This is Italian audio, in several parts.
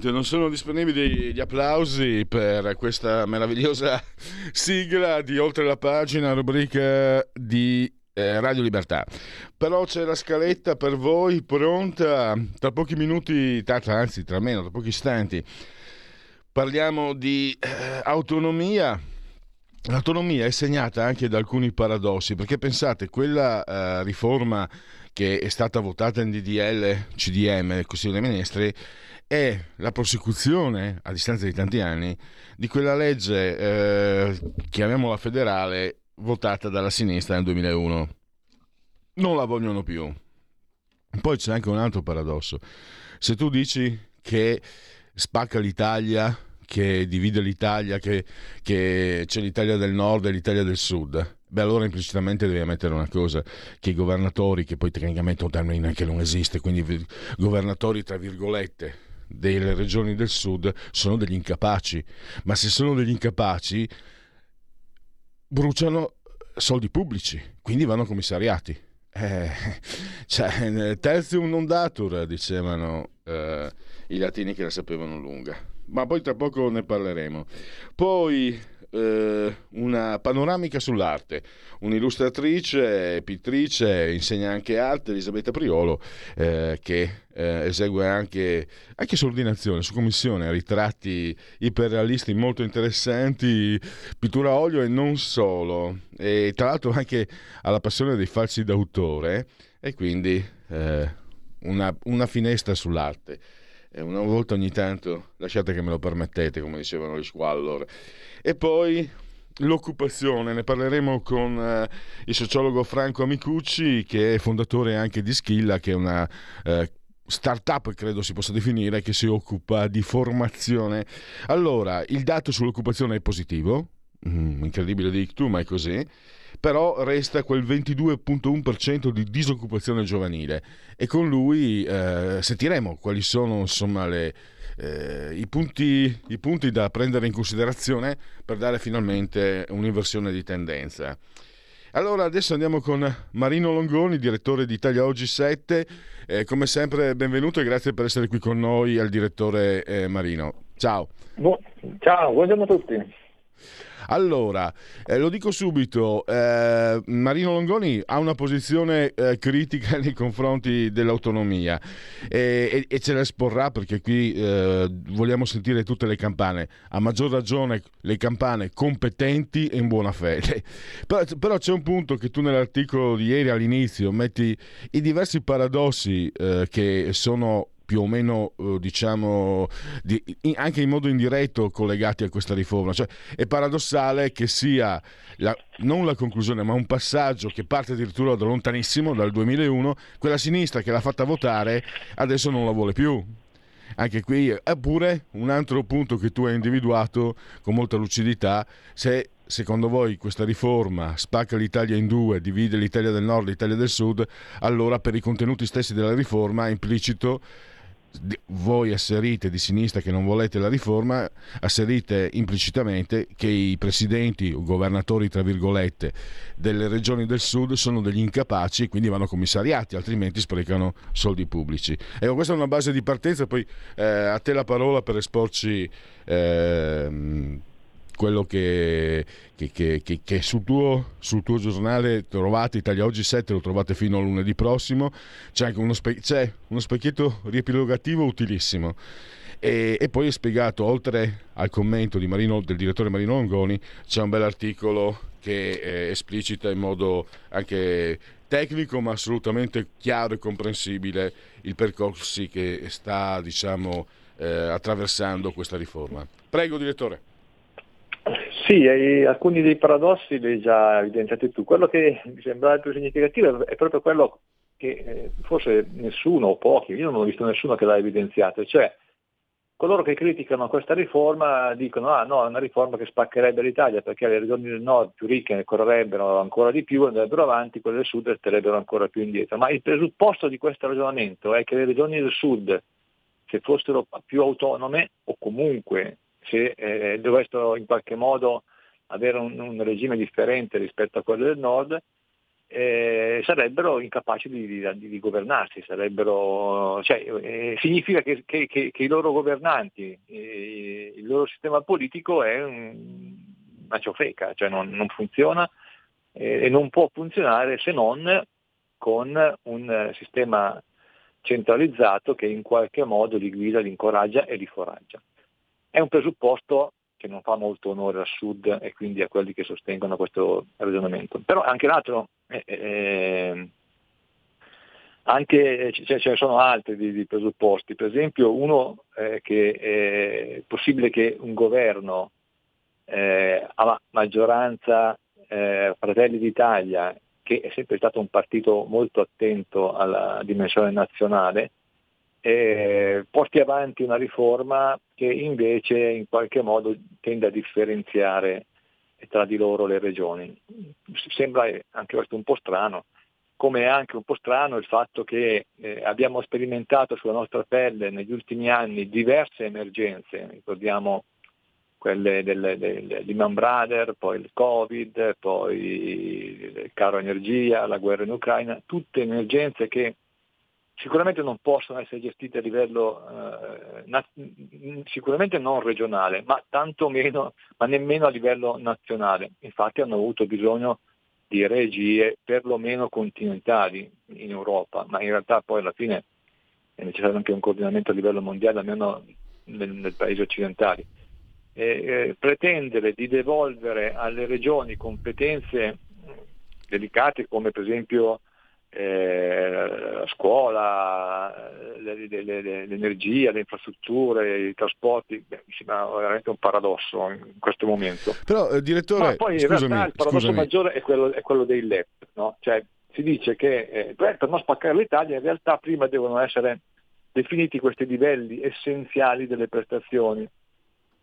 Tecnicamente non sono disponibili gli applausi per questa meravigliosa sigla di Oltre la pagina, rubrica di eh, Radio Libertà. Però c'è la scaletta per voi pronta tra pochi minuti, anzi tra meno, tra pochi istanti. Parliamo di eh, autonomia. L'autonomia è segnata anche da alcuni paradossi, perché pensate, quella eh, riforma che è stata votata in DDL, CDM, Consiglio dei Ministri, è la prosecuzione, a distanza di tanti anni, di quella legge, eh, chiamiamola federale, votata dalla sinistra nel 2001. Non la vogliono più. Poi c'è anche un altro paradosso. Se tu dici che spacca l'Italia, che divide l'Italia, che, che c'è l'Italia del nord e l'Italia del sud, beh allora implicitamente devi ammettere una cosa, che i governatori, che poi tecnicamente un termine che non esiste, quindi governatori tra virgolette, delle regioni del sud sono degli incapaci, ma se sono degli incapaci bruciano soldi pubblici, quindi vanno commissariati. Eh, cioè, tertium non datur, dicevano eh, i latini che la sapevano lunga. Ma poi tra poco ne parleremo. Poi eh, una panoramica sull'arte. Un'illustratrice, pittrice, insegna anche arte, Elisabetta Priolo, eh, che eh, esegue anche, anche su ordinazione, su commissione, ritratti iperrealisti molto interessanti, pittura a olio e non solo. E tra l'altro anche ha la passione dei falsi d'autore e quindi eh, una, una finestra sull'arte una volta ogni tanto lasciate che me lo permettete, come dicevano gli Squallor. E poi l'occupazione, ne parleremo con uh, il sociologo Franco Amicucci, che è fondatore anche di Schilla, che è una uh, startup, credo si possa definire, che si occupa di formazione. Allora, il dato sull'occupazione è positivo, mm, incredibile di tu, ma è così però resta quel 22.1% di disoccupazione giovanile e con lui eh, sentiremo quali sono insomma le, eh, i, punti, i punti da prendere in considerazione per dare finalmente un'inversione di tendenza. Allora adesso andiamo con Marino Longoni, direttore di Italia Oggi 7. Eh, come sempre benvenuto e grazie per essere qui con noi al direttore eh, Marino. Ciao. Ciao, buongiorno a tutti. Allora, eh, lo dico subito, eh, Marino Longoni ha una posizione eh, critica nei confronti dell'autonomia e, e, ce la esporrà perché qui eh, vogliamo sentire tutte le campane, a maggior ragione le campane competenti e in buona fede. Però, però c'è un punto che tu nell'articolo di ieri all'inizio metti i diversi paradossi eh, che sono più o meno, eh, diciamo, anche in modo indiretto collegati a questa riforma. Cioè, è paradossale che sia la, non la conclusione, ma un passaggio che parte addirittura da lontanissimo, dal 2001, quella sinistra che l'ha fatta votare adesso non la vuole più. Anche qui, eppure, un altro punto che tu hai individuato con molta lucidità, se secondo voi questa riforma spacca l'Italia in due, divide l'Italia del nord e l'Italia del sud, allora per i contenuti stessi della riforma è implicito voi asserite di sinistra che non volete la riforma, asserite implicitamente che i presidenti o governatori, tra virgolette, delle regioni del sud sono degli incapaci e quindi vanno commissariati, altrimenti sprecano soldi pubblici. Ecco, questa è una base di partenza, poi eh, a te la parola per esporci eh, quello che, che, che, che sul, tuo, sul, tuo, giornale trovate, Italia Oggi 7, lo trovate fino a lunedì prossimo, c'è anche uno, spe- c'è uno specchietto riepilogativo utilissimo. E, e, poi è spiegato, oltre al commento Marino, del direttore Marino Longoni, c'è un bel articolo che eh, esplicita in modo anche tecnico ma assolutamente chiaro e comprensibile i percorsi che sta diciamo, eh, attraversando questa riforma. Prego direttore. Sì, alcuni dei paradossi li hai già evidenziati tu. Quello che mi sembra più significativo è proprio quello che eh, forse nessuno o pochi, io non ho visto nessuno che l'ha evidenziato, cioè coloro che criticano questa riforma dicono ah no, è una riforma che spaccherebbe l'Italia perché le regioni del nord più ricche ne correrebbero ancora di più, andrebbero avanti, quelle del sud resterebbero ancora più indietro. Ma il presupposto di questo ragionamento è che le regioni del sud, se fossero più autonome o comunque se eh, dovessero in qualche modo avere un, un, regime differente rispetto a quello del nord, eh, sarebbero incapaci di, di, di governarsi, cioè, eh, significa che, che, che, che, i loro governanti, eh, il loro sistema politico è un, una ciofeca, cioè non, non funziona eh, e non può funzionare se non con un sistema centralizzato che in qualche modo li guida, li incoraggia e li foraggia. È un presupposto che non fa molto onore al Sud e quindi a quelli che sostengono questo ragionamento. Però anche l'altro, eh, eh, anche, ce, ce ne sono altri di, di, presupposti, per esempio uno eh, che è possibile che un governo eh, a maggioranza eh, Fratelli d'Italia, che è sempre stato un partito molto attento alla dimensione nazionale, eh, porti avanti una riforma che invece in qualche modo tende a differenziare tra di loro le regioni. Sembra anche questo un po' strano, come è anche un po' strano il fatto che eh, abbiamo sperimentato sulla nostra pelle negli ultimi anni diverse emergenze, ricordiamo quelle del, del Lehman poi il Covid, poi il caro energia, la guerra in Ucraina, tutte emergenze che sicuramente non possono essere gestite a livello eh, na- sicuramente non regionale, ma tantomeno, ma nemmeno a livello nazionale. Infatti hanno avuto bisogno di regie perlomeno continentali in Europa, ma in realtà poi alla fine è necessario anche un coordinamento a livello mondiale, almeno nel, nel paesi occidentali. E, eh, pretendere di devolvere alle regioni competenze delicate come per esempio eh, la scuola, le, le, le, l'energia, le infrastrutture, i trasporti, beh, mi sembra veramente un paradosso in questo momento. Però, eh, direttore, Ma poi in scusami, realtà il paradosso scusami. maggiore è quello, è quello dei LEP, no? cioè, si dice che eh, per non spaccare l'Italia in realtà prima devono essere definiti questi livelli essenziali delle prestazioni,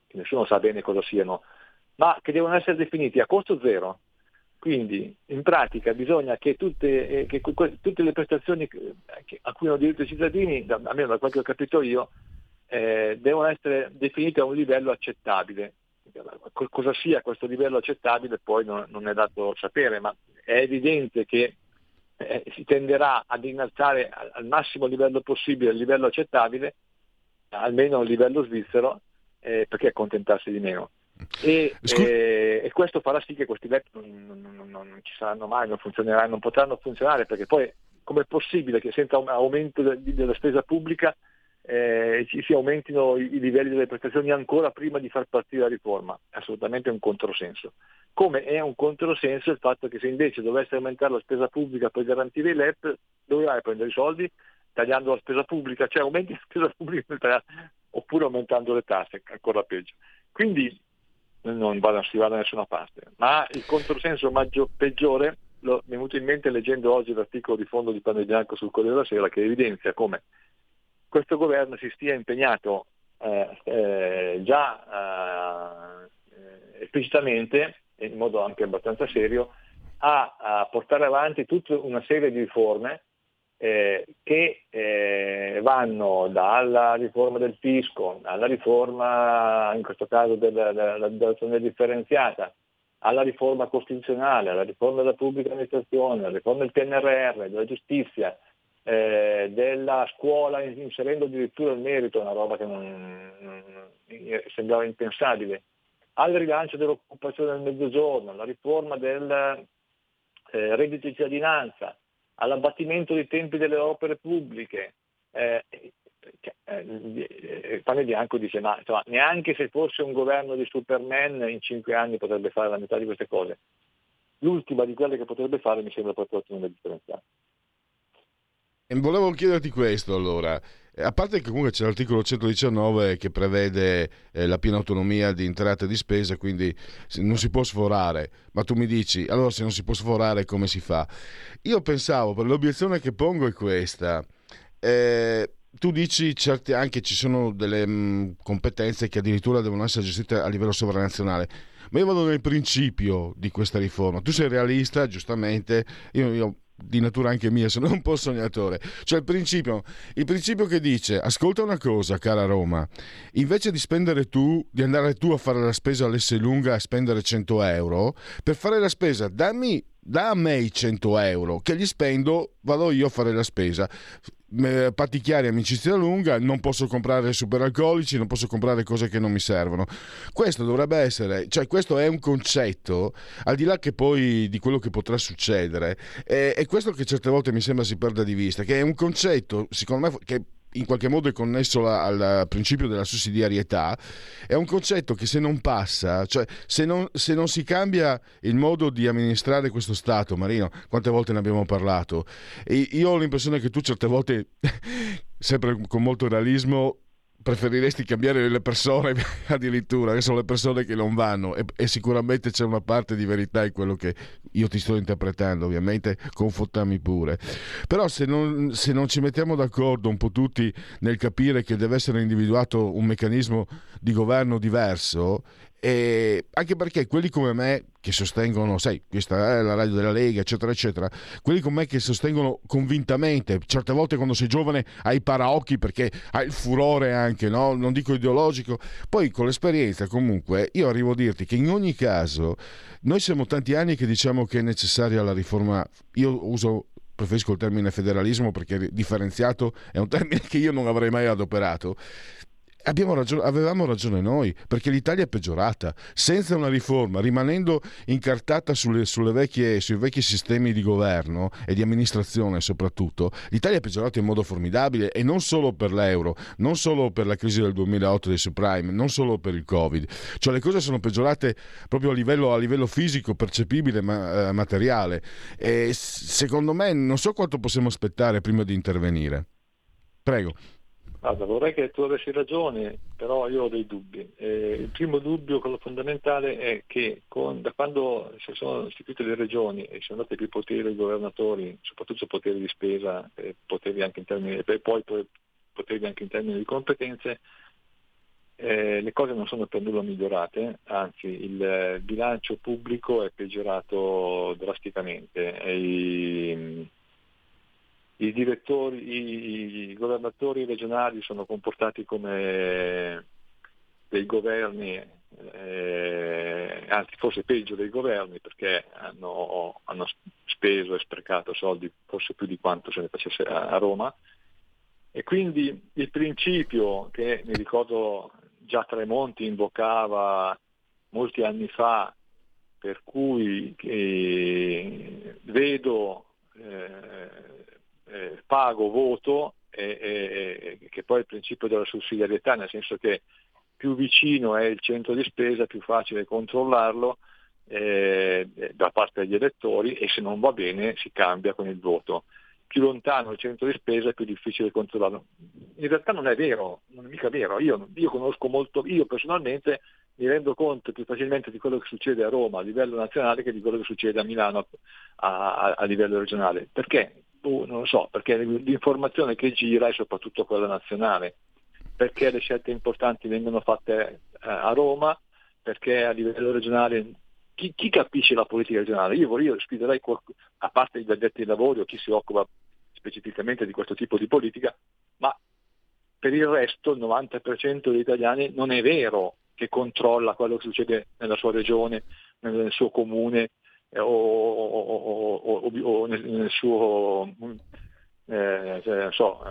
che nessuno sa bene cosa siano, ma che devono essere definiti a costo zero, quindi in pratica bisogna che tutte, eh, che tutte le prestazioni a cui hanno diritto i cittadini, almeno da quel che ho capito io, eh, devono essere definite a un livello accettabile. Cosa sia questo livello accettabile poi non, non è dato sapere, ma è evidente che eh, si tenderà ad innalzare al massimo livello possibile il livello accettabile, almeno a livello svizzero, eh, perché accontentarsi di meno. E, eh, e, questo farà sì che questi LEP non, non, non, non, ci saranno mai, non funzioneranno, non potranno funzionare perché poi com'è possibile che senza un aumento de, della spesa pubblica eh, ci si aumentino i, i, livelli delle prestazioni ancora prima di far partire la riforma? Assolutamente un controsenso. Come è un controsenso il fatto che se invece dovesse aumentare la spesa pubblica per garantire i LEP, dove vai a prendere i soldi? Tagliando la spesa pubblica, cioè aumenti la spesa pubblica oppure aumentando le tasse, ancora peggio. Quindi non vada, si va da nessuna parte. Ma il controsenso maggior, peggiore lo, mi è venuto in mente leggendo oggi l'articolo di fondo di Pane Bianco sul Corriere della Sera che evidenzia come questo governo si stia impegnato eh, eh, già eh, esplicitamente, in modo anche abbastanza serio, a, a portare avanti tutta una serie di riforme eh, che eh, vanno dalla riforma del fisco, alla riforma, in questo caso, della, della, della differenziata, alla riforma costituzionale, alla riforma della pubblica amministrazione, alla riforma del PNRR, della giustizia, eh, della scuola, inserendo addirittura il merito, una roba che non, non, sembrava impensabile, al rilancio dell'occupazione del mezzogiorno, alla riforma del eh, reddito di cittadinanza, all'abbattimento dei tempi delle opere pubbliche. Eh, cioè, eh, Pane Bianco dice ma insomma, neanche se fosse un governo di Superman in cinque anni potrebbe fare la metà di queste cose. L'ultima di quelle che potrebbe fare mi sembra proprio l'autonomia differenziata. Volevo chiederti questo allora. A parte che comunque c'è l'articolo 119 che prevede eh, la piena autonomia di entrata e di spesa, quindi non si può sforare, ma tu mi dici, allora se non si può sforare come si fa? Io pensavo, per l'obiezione che pongo è questa, eh, tu dici certi, anche ci sono delle mh, mm, competenze che addirittura devono essere gestite a livello sovranazionale, ma io vado nel principio di questa riforma. Tu sei realista, giustamente, io, io di natura anche mia, sono un po' sognatore. Cioè il principio, il principio che dice, ascolta una cosa, cara Roma, invece di spendere tu, di andare tu a fare la spesa all'S lunga e spendere 100 euro, per fare la spesa dammi da a me i 100 euro che li spendo, vado io a fare la spesa. Patti chiari, amicizia lunga, non posso comprare superalcolici, non posso comprare cose che non mi servono. Questo dovrebbe essere, cioè questo è un concetto, al di là che poi di quello che potrà succedere, è, è questo che certe volte mi sembra si perda di vista, che è un concetto, secondo me, che in qualche modo è connesso al principio della sussidiarietà, è un concetto che se non passa, cioè se non, se non, si cambia il modo di amministrare questo Stato, Marino, quante volte ne abbiamo parlato, e io ho l'impressione che tu certe volte, sempre con molto realismo, preferiresti cambiare le persone addirittura, che sono le persone che non vanno e, e, sicuramente c'è una parte di verità in quello che io ti sto interpretando, ovviamente confutami pure. Però se non, se non ci mettiamo d'accordo un po' tutti nel capire che deve essere individuato un meccanismo di governo diverso, e anche perché quelli come me che sostengono, sai, questa è la radio della Lega, eccetera, eccetera, quelli come me che sostengono convintamente, certe volte quando sei giovane hai paraocchi perché hai il furore anche, no? non dico ideologico, poi con l'esperienza comunque io arrivo a dirti che in ogni caso noi siamo tanti anni che diciamo che è necessaria la riforma, io uso preferisco il termine federalismo perché differenziato è un termine che io non avrei mai adoperato ragione, avevamo ragione noi, perché l'Italia è peggiorata. Senza una riforma, rimanendo incartata sulle, sulle vecchie, sui vecchi sistemi di governo e di amministrazione soprattutto, l'Italia è peggiorata in modo formidabile e non solo per l'euro, non solo per la crisi del 2008 dei subprime, non solo per il Covid. Cioè le cose sono peggiorate proprio a livello, a livello fisico, percepibile, ma, eh, materiale. E secondo me non so quanto possiamo aspettare prima di intervenire. Prego. Guarda, vorrei che tu avessi ragione, però io ho dei dubbi. Eh, il primo dubbio, quello fondamentale, è che con, da quando si sono istituite le regioni e sono dati più poteri ai governatori, soprattutto poteri di spesa e, poteri anche in termini, e poi poteri anche in termini di competenze, eh, le cose non sono per nulla migliorate, anzi il bilancio pubblico è peggiorato drasticamente. E i, direttori, i governatori regionali sono comportati come dei governi, eh, anzi forse peggio dei governi perché hanno, hanno, speso e sprecato soldi forse più di quanto se ne facesse a, a Roma. E quindi il principio che mi ricordo già Tremonti invocava molti anni fa per cui eh, vedo eh, eh, pago, voto, e, e, che poi è il principio della sussidiarietà, nel senso che più vicino è il centro di spesa, più facile controllarlo eh, da parte degli elettori e se non va bene si cambia con il voto. Più lontano il centro di spesa, più difficile controllarlo. In realtà non è vero, non è mica vero. Io, io conosco molto, io personalmente mi rendo conto più facilmente di quello che succede a Roma a livello nazionale che di quello che succede a Milano a, a, a livello regionale. Perché? Non lo so, perché l'informazione che gira è soprattutto quella nazionale, perché le scelte importanti vengono fatte eh, a Roma, perché a livello regionale chi, chi capisce la politica regionale? Io, io sfiderei, a parte gli addetti ai lavori o chi si occupa specificamente di questo tipo di politica, ma per il resto il 90% degli italiani non è vero che controlla quello che succede nella sua regione, nel suo comune, o, o, o, nel suo eh, cioè, so,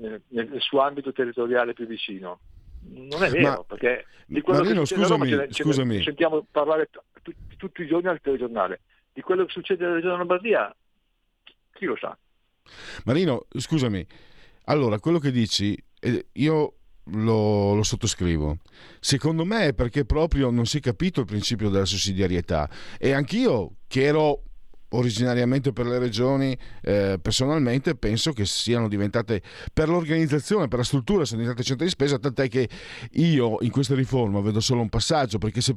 nel, nel, suo ambito territoriale più vicino. Non è vero, Ma, perché di quello Marino, che scusami, Roma, ce, scusami. Ce, sentiamo parlare t- tutti i giorni al telegiornale. Di quello che succede nella regione Lombardia, chi lo sa? Marino, scusami, allora quello che dici, eh, io lo, lo, sottoscrivo. Secondo me è perché proprio non si è capito il principio della sussidiarietà e anch'io che ero originariamente per le regioni, eh, personalmente penso che siano diventate per l'organizzazione, per la struttura, sono diventate centri di spesa, tant'è che io in questa riforma vedo solo un passaggio, perché se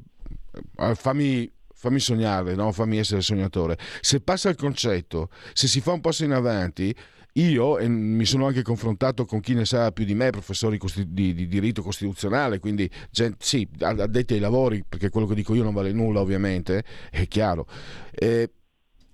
eh, fammi fammi sognare, no? fammi essere sognatore. Se passa il concetto, se si fa un passo in avanti, io e mi sono anche confrontato con chi ne sa più di me, professori di, di diritto costituzionale, quindi gente, sì, addetti ai lavori, perché quello che dico io non vale nulla ovviamente, è chiaro. Eh,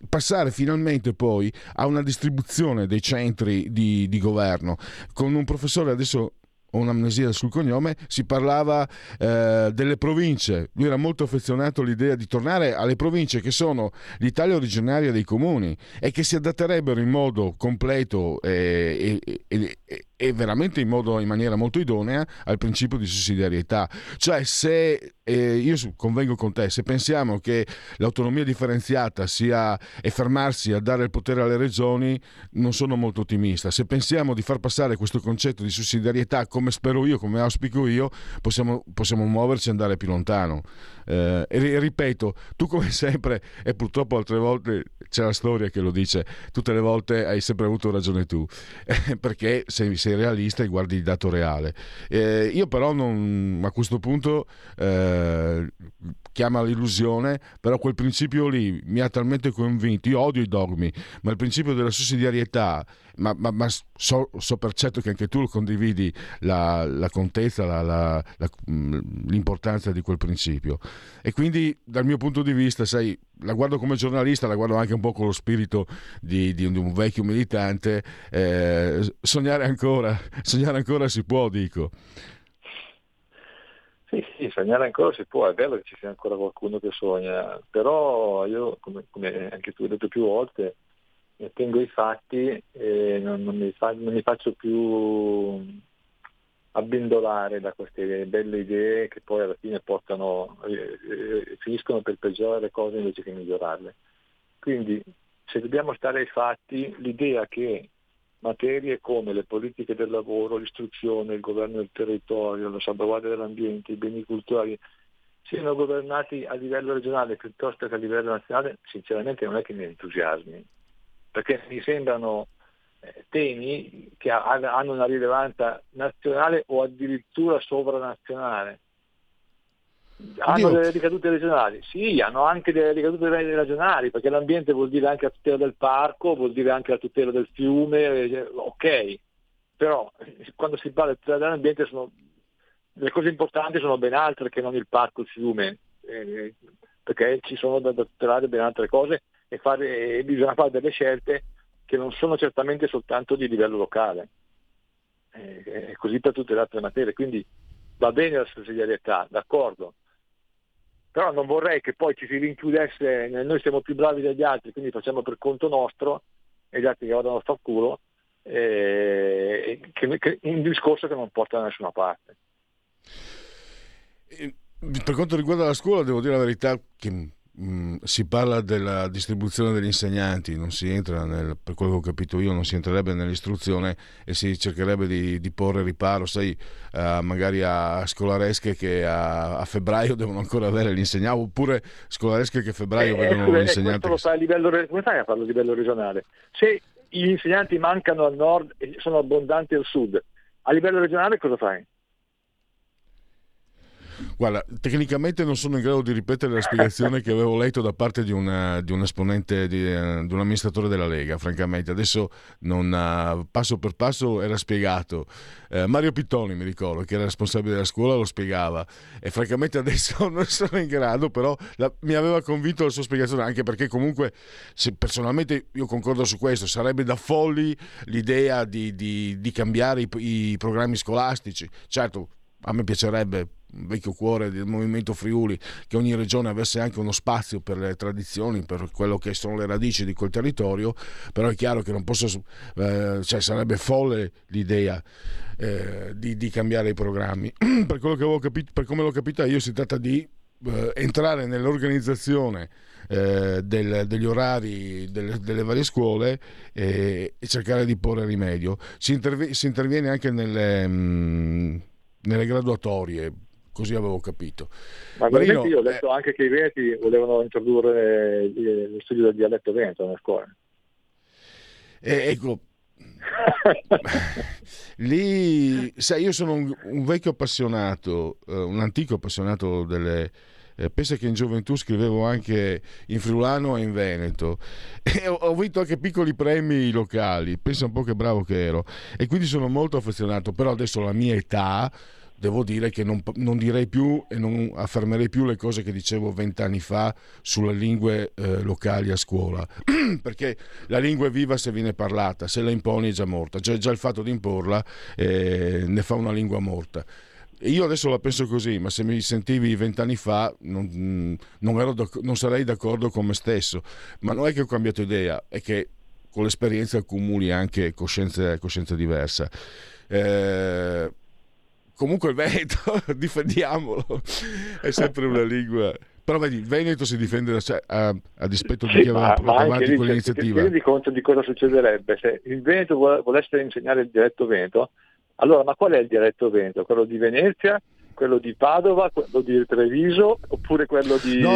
passare finalmente poi a una distribuzione dei centri di, di governo con un professore adesso un'amnesia sul cognome, si parlava eh, delle province. Lui era molto affezionato all'idea di tornare alle province che sono l'Italia originaria dei comuni e che si adatterebbero in modo completo e, e, e, e veramente in, modo, in maniera molto idonea al principio di sussidiarietà. Cioè se eh, io convengo con te, se pensiamo che l'autonomia differenziata sia e fermarsi a dare il potere alle regioni, non sono molto ottimista. Se pensiamo di far passare questo concetto di sussidiarietà come spero io, come auspico io, possiamo, possiamo muoverci e andare più lontano. Eh, ripeto, tu come sempre, e purtroppo altre volte c'è la storia che lo dice, tutte le volte hai sempre avuto ragione tu, eh, perché sei, sei, realista e guardi il dato reale. Eh, io però non, a questo punto eh, chiama l'illusione, però quel principio lì mi ha talmente convinto, io odio i dogmi, ma il principio della sussidiarietà ma, ma, ma so, so, per certo che anche tu condividi la, la contezza, la, la, mm, l'importanza di quel principio. E quindi dal mio punto di vista, sai, la guardo come giornalista, la guardo anche un po' con lo spirito di, di, di un vecchio militante, eh, sognare, ancora, sognare ancora si può, dico. Sì, sì, sognare ancora si può, è bello che ci sia ancora qualcuno che sogna, però io, come, come anche tu hai detto più volte, tengo i fatti e non, non, mi, fa, non mi faccio più abbindolare da queste belle idee che poi alla fine portano, eh, eh, finiscono per peggiorare le cose invece che migliorarle. Quindi se dobbiamo stare ai fatti, l'idea che materie come le politiche del lavoro, l'istruzione, il governo del territorio, la salvaguardia dell'ambiente, i beni culturali siano governati a livello regionale piuttosto che a livello nazionale, sinceramente non è che mi entusiasmi perché mi sembrano eh, temi che hanno una rilevanza nazionale o addirittura sovranazionale. Hanno Oddio. delle ricadute regionali? Sì, hanno anche delle ricadute regionali, perché l'ambiente vuol dire anche la tutela del parco, vuol dire anche la tutela del fiume, eh, ok, però quando si parla di tutela dell'ambiente sono, le cose importanti sono ben altre che non il parco, il fiume, eh, perché ci sono da tutelare ben altre cose e, fare, bisogna fare delle scelte che non sono certamente soltanto di livello locale. E così per tutte le altre materie. Quindi va bene la sussidiarietà, d'accordo, però non vorrei che poi ci si rinchiudesse, noi siamo più bravi degli altri, quindi facciamo per conto nostro e gli altri che vadano a far culo, eh, che, che, un discorso che non porta da nessuna parte. Per quanto riguarda la scuola, devo dire la verità che Mm, si parla della distribuzione degli insegnanti, non si entra nel, per quello che ho capito io, non si entrerebbe nell'istruzione e si cercherebbe di, di porre riparo, sai, uh, magari a scolaresche che a, a, febbraio devono ancora avere l'insegnante, oppure scolaresche che a febbraio eh, vedono eh, l'insegnante. Lo fa a livello, come fai a farlo a livello regionale? Se gli insegnanti mancano al nord e sono abbondanti al sud, a livello regionale cosa fai? Guarda, tecnicamente non sono in grado di ripetere la spiegazione che avevo letto da parte di, una, di un esponente, di, uh, di, un amministratore della Lega, francamente. Adesso non, uh, passo per passo era spiegato. Uh, Mario Pittoni, mi ricordo, che era responsabile della scuola, lo spiegava. E francamente adesso non sono in grado, però la, mi aveva convinto la sua spiegazione, anche perché comunque, personalmente io concordo su questo, sarebbe da folli l'idea di, di cambiare i, i programmi scolastici. Certo, a me piacerebbe vecchio cuore del movimento Friuli che ogni regione avesse anche uno spazio per le tradizioni, per quello che sono le radici di quel territorio, però è chiaro che non posso, eh, cioè sarebbe folle l'idea eh, di, di, cambiare i programmi. per, quello che avevo capito, per come l'ho capita io si tratta di eh, entrare nell'organizzazione eh, del, degli orari delle, delle varie scuole e cercare di porre rimedio. Si, interv- si interviene anche nelle, mh, mm, nelle graduatorie così avevo capito. Ma Marino, io ho letto eh, anche che i Veneti volevano introdurre lo studio del dialetto veneto nelle scuole. Eh, ecco, lì, sai, io sono un, un vecchio appassionato, uh, un antico appassionato delle... Eh, pensa che in gioventù scrivevo anche in Friulano e in Veneto e ho, ho, vinto anche piccoli premi locali, pensa un po' che bravo che ero e quindi sono molto affezionato, però adesso la mia età devo dire che non, non, direi più e non affermerei più le cose che dicevo vent'anni fa sulle lingue eh, locali a scuola, perché la lingua è viva se viene parlata, se la imponi è già morta, cioè già il fatto di imporla eh, ne fa una lingua morta. Io adesso la penso così, ma se mi sentivi vent'anni fa non, non, non, sarei d'accordo con me stesso, ma non è che ho cambiato idea, è che con l'esperienza accumuli anche coscienza, coscienza diversa. Eh, comunque il Veneto, difendiamolo, è sempre una lingua. Però vedi, il Veneto si difende da, a, a, dispetto di chi aveva avanti quell'iniziativa. Ti rendi conto di cosa succederebbe se il Veneto volesse insegnare il dialetto Veneto? Allora, ma qual è il dialetto Veneto? Quello di Venezia? Quello di Padova? Quello di Treviso? Oppure quello di... No.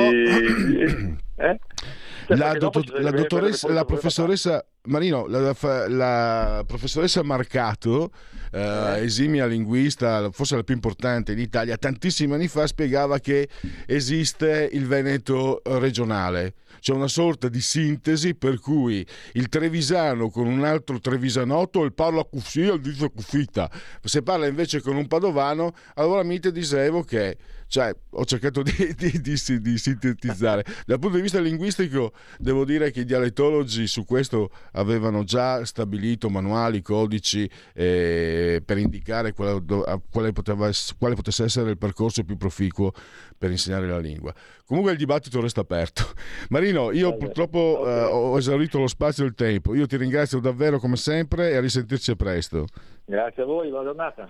Eh? La, dottor- la, dottoressa, la professoressa Marino, la, la professoressa Marcato, eh, esimia linguista, forse la più importante in Italia, tantissimi anni fa spiegava che esiste il Veneto regionale. C'è una sorta di sintesi per cui il trevisano con un altro trevisanotto il parla così e dice cuffita. Se parla invece con un padovano, allora mi dicevo che cioè, ho cercato di, di, di, di, sintetizzare. Dal punto di vista linguistico, devo dire che i dialettologi su questo avevano già stabilito manuali, codici eh, per indicare quale, quale, poteva, quale, potesse essere il percorso più proficuo per insegnare la lingua. Comunque il dibattito resta aperto. Marino, io purtroppo eh, ho esaurito lo spazio e il tempo. Io ti ringrazio davvero come sempre e a risentirci presto. Grazie a voi, buona giornata.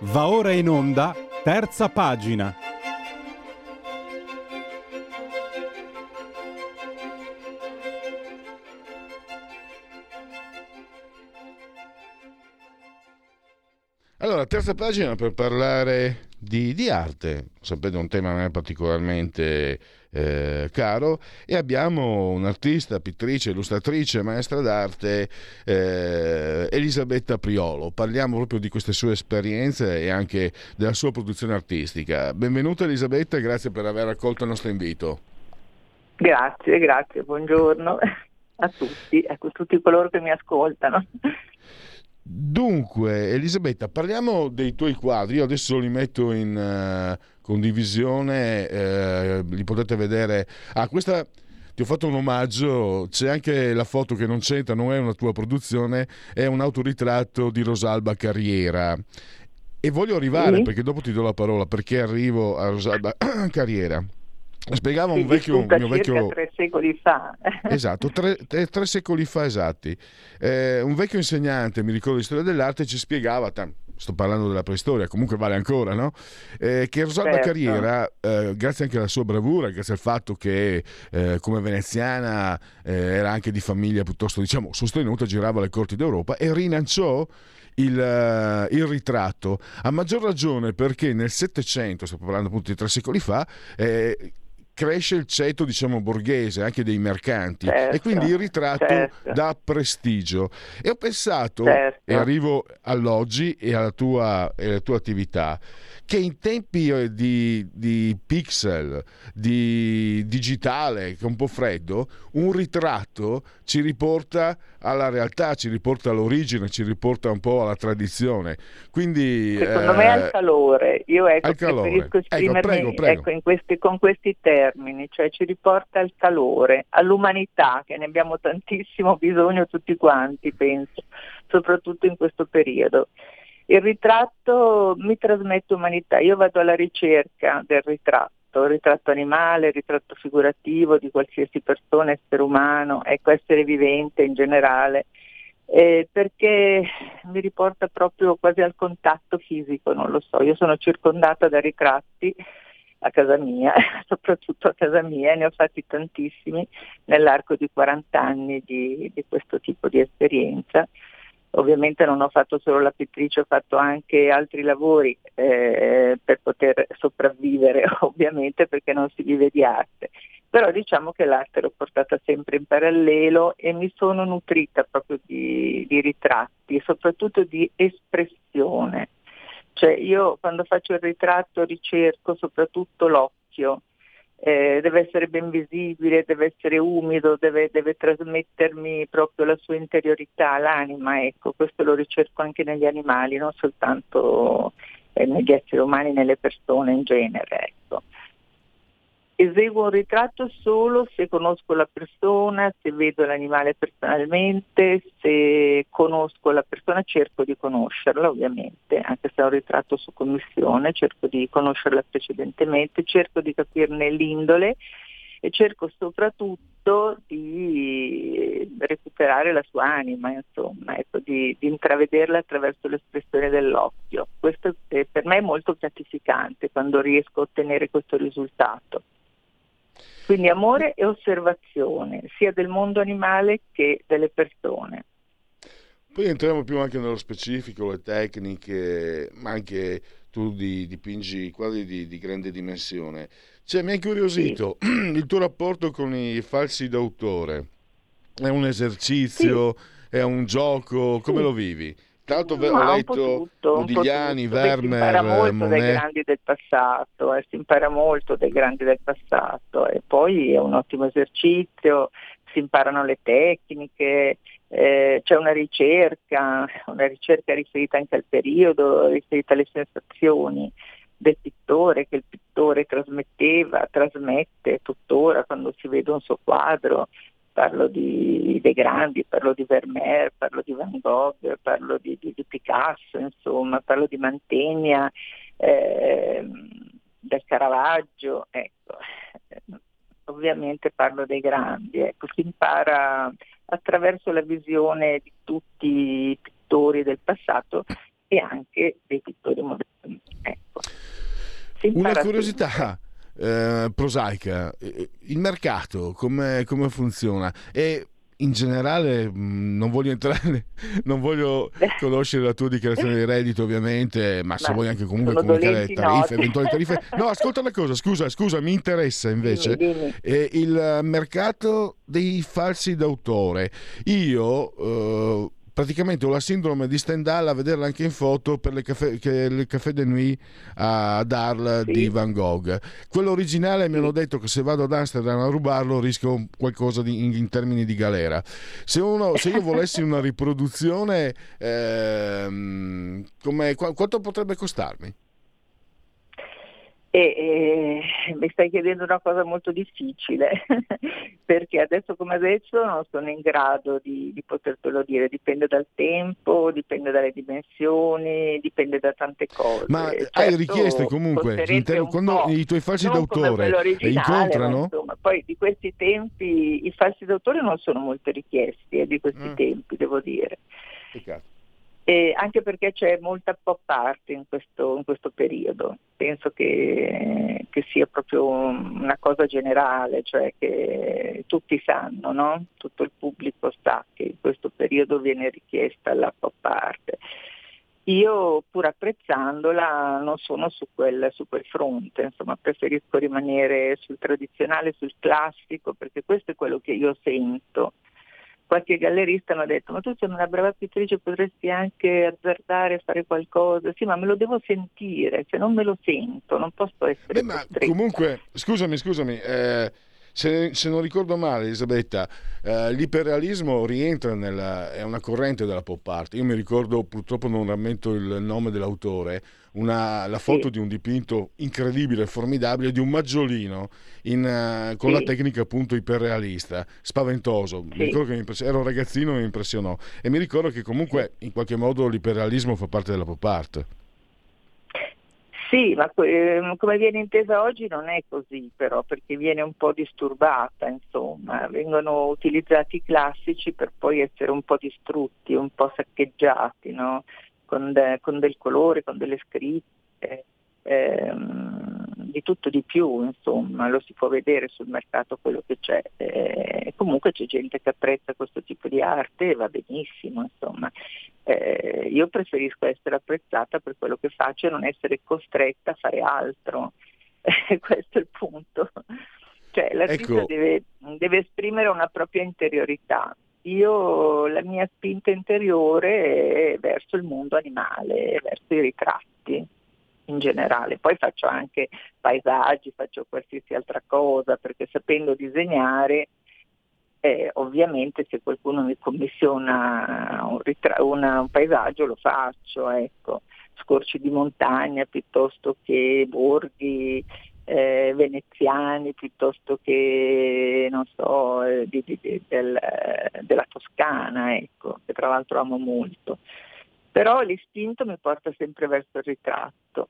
Va ora in onda, terza pagina. Allora, terza pagina per parlare di, di arte, sapete un tema a me particolarmente eh, caro e abbiamo un'artista, pittrice, illustratrice, maestra d'arte, eh, Elisabetta Priolo. Parliamo proprio di queste sue esperienze e anche della sua produzione artistica. Benvenuta Elisabetta grazie per aver accolto il nostro invito. Grazie, grazie, buongiorno a tutti, a tutti coloro che mi ascoltano. Dunque, Elisabetta, parliamo dei tuoi quadri. Io adesso li metto in eh, condivisione, eh, li potete vedere. Ah, questa ti ho fatto un omaggio. C'è anche la foto che non c'entra, non è una tua produzione, è un autoritratto di Rosalba Carriera. E voglio arrivare, Sì. perché dopo ti do la parola, perché arrivo a Rosalba Carriera. Spiegava un vecchio, mio vecchio tre secoli fa. Esatto, tre, tre- tre secoli fa esatti. Eh, un vecchio insegnante, mi ricordo di storia dell'arte, ci spiegava, sto parlando della preistoria, comunque vale ancora, no? Eh, che Rosalba Certo. Carriera, eh, grazie anche alla sua bravura, grazie al fatto che eh, come veneziana eh, era anche di famiglia piuttosto, diciamo, sostenuta, girava le corti d'Europa e rinanciò il, eh, il ritratto, a maggior ragione perché nel Settecento, sto parlando appunto di tre secoli fa, eh, cresce il ceto diciamo borghese anche dei mercanti Certo, e quindi il ritratto certo. dà prestigio e ho pensato Certo. e arrivo all'oggi e alla tua, e alla tua attività che in tempi eh, di, di pixel di digitale che è un po' freddo un ritratto ci riporta alla realtà ci riporta all'origine ci riporta un po' alla tradizione quindi Secondo eh, me al calore, io ecco, al calore. preferisco Ecco, esprimermi prego, prego. ecco, in questi- con questi termini, cioè ci riporta al calore, all'umanità, che ne abbiamo tantissimo bisogno tutti quanti, penso, soprattutto in questo periodo. Il ritratto mi trasmette umanità, io vado alla ricerca del ritratto, il ritratto animale, ritratto figurativo di qualsiasi persona, essere umano, ecco, essere vivente in generale eh, perché mi riporta proprio quasi al contatto fisico, non lo so, io sono circondata da ritratti a casa mia, soprattutto a casa mia, ne ho fatti tantissimi nell'arco di 40 anni di, di questo tipo di esperienza. Ovviamente non ho fatto solo la pittrice, ho fatto anche altri lavori eh, per poter sopravvivere, ovviamente perché non si vive di arte però diciamo che l'arte l'ho portata sempre in parallelo e mi sono nutrita proprio di, di ritratti, soprattutto di espressione. Cioè io quando faccio il ritratto ricerco soprattutto l'occhio, eh, deve essere ben visibile, deve essere umido, deve, deve trasmettermi proprio la sua interiorità, l'anima, ecco, questo lo ricerco anche negli animali, non soltanto eh, negli esseri umani, nelle persone in genere. Ecco eseguo un ritratto solo se conosco la persona, se vedo l'animale personalmente, se conosco la persona cerco di conoscerla ovviamente, anche se è un ritratto su commissione, cerco di conoscerla precedentemente, cerco di capirne l'indole e cerco soprattutto di recuperare la sua anima, insomma, ecco, di, di intravederla attraverso l'espressione dell'occhio. Questo è- per me è molto gratificante quando riesco a ottenere questo risultato. Quindi amore e osservazione, sia del mondo animale che delle persone. Poi entriamo più anche nello specifico, le tecniche, ma anche tu di- dipingi quadri di, di grande dimensione. Cioè, mi ha incuriosito il tuo rapporto con i falsi d'autore. È un esercizio, è un gioco, come Sì. lo vivi? Tra l'altro Ma ho letto Modigliani. Beh, Si Vermeer, impara molto dai Monet. grandi del passato, eh, si impara molto dai grandi del passato e poi è un ottimo esercizio, si imparano le tecniche, eh, c'è una ricerca, una ricerca riferita anche al periodo, riferita alle sensazioni del pittore, che il pittore trasmetteva, trasmette tuttora quando si vede un suo quadro, parlo di, dei grandi, parlo di Vermeer, parlo di Van Gogh, parlo di, di- di Picasso, insomma, parlo di Mantegna, ehm, del Caravaggio, ecco. Ovviamente parlo dei grandi, ecco, si impara attraverso la visione di tutti i pittori del passato e anche dei pittori moderni. Ecco. Una curiosità eh, prosaica, eh, il mercato come, come funziona? E in generale mh, non voglio entrare, non voglio conoscere la tua dichiarazione di reddito ovviamente, ma se Ma vuoi anche comunque comunicare dolenti tariffe, note. eventuali tariffe. No, ascolta una cosa, scusa, scusa, mi interessa invece Dimmi, dimmi. eh, il mercato dei falsi d'autore. Io eh, praticamente ho la sindrome di Stendhal a vederla anche in foto per le caffè, le caffè de nuit ad Arles Sì. di Van Gogh. Quello originale mi hanno detto che se vado ad Amsterdam a rubarlo rischio qualcosa di- in, in termini di galera. Se, uno- se io volessi una riproduzione, qua- quanto potrebbe costarmi? E, e mi stai chiedendo una cosa molto difficile, perché adesso come adesso non sono in grado di, di potertelo dire, dipende dal tempo, dipende dalle dimensioni, dipende da tante cose. Ma hai Certo, richieste comunque costerebbe in ter- un quando i tuoi falsi d'autore incontrano? ma insomma, poi di questi tempi i falsi d'autore non sono molto richiesti, eh, di questi Mm. tempi devo dire. Peccato. E anche perché c'è molta pop art in questo, in questo periodo. Penso che, che sia proprio una cosa generale, cioè che tutti sanno, no? tutto il pubblico sa che in questo periodo viene richiesta la pop art. Io pur apprezzandola non sono su quel, su quel fronte, insomma preferisco rimanere sul tradizionale, sul classico, perché questo è quello che io sento qualche gallerista mi ha detto ma tu sei una brava pittrice potresti anche azzardare a fare qualcosa sì ma me lo devo sentire se non me lo sento non posso essere Beh, ma comunque, scusami, scusami, eh, se, se non ricordo male, Elisabetta, eh, l'iperrealismo rientra nella, è una corrente della pop art. Io mi ricordo, purtroppo non rammento il nome dell'autore, una- la foto Sì. di un dipinto incredibile, formidabile, di un maggiolino in, eh, con Sì. la tecnica appunto iperrealista, spaventoso. Mi Sì. ricordo che mi impress- ero un ragazzino e mi impressionò. E mi ricordo che comunque in qualche modo l'iperrealismo fa parte della pop art. Sì, ma que- come viene intesa oggi non è così però, perché viene un po' disturbata, insomma, vengono utilizzati i classici per poi essere un po' distrutti, un po' saccheggiati, no? Con, de- con del colore, con delle scritte, ehm, di tutto di più, insomma, lo si può vedere sul mercato quello che c'è. Eh, comunque c'è gente che apprezza questo tipo di arte e va benissimo, insomma. Eh, io preferisco essere apprezzata per quello che faccio e non essere costretta a fare altro. Questo è il punto. Cioè, l'artista Ecco. deve, deve esprimere una propria interiorità. Io la mia spinta interiore è verso il mondo animale, verso i ritratti in generale. Poi faccio anche paesaggi, faccio qualsiasi altra cosa, perché sapendo disegnare eh, ovviamente se qualcuno mi commissiona un, ritra- una- un paesaggio lo faccio, ecco, scorci di montagna piuttosto che borghi eh, veneziani, piuttosto che so, eh, di- di- del- della Toscana, ecco, che tra l'altro amo molto. Però l'istinto mi porta sempre verso il ritratto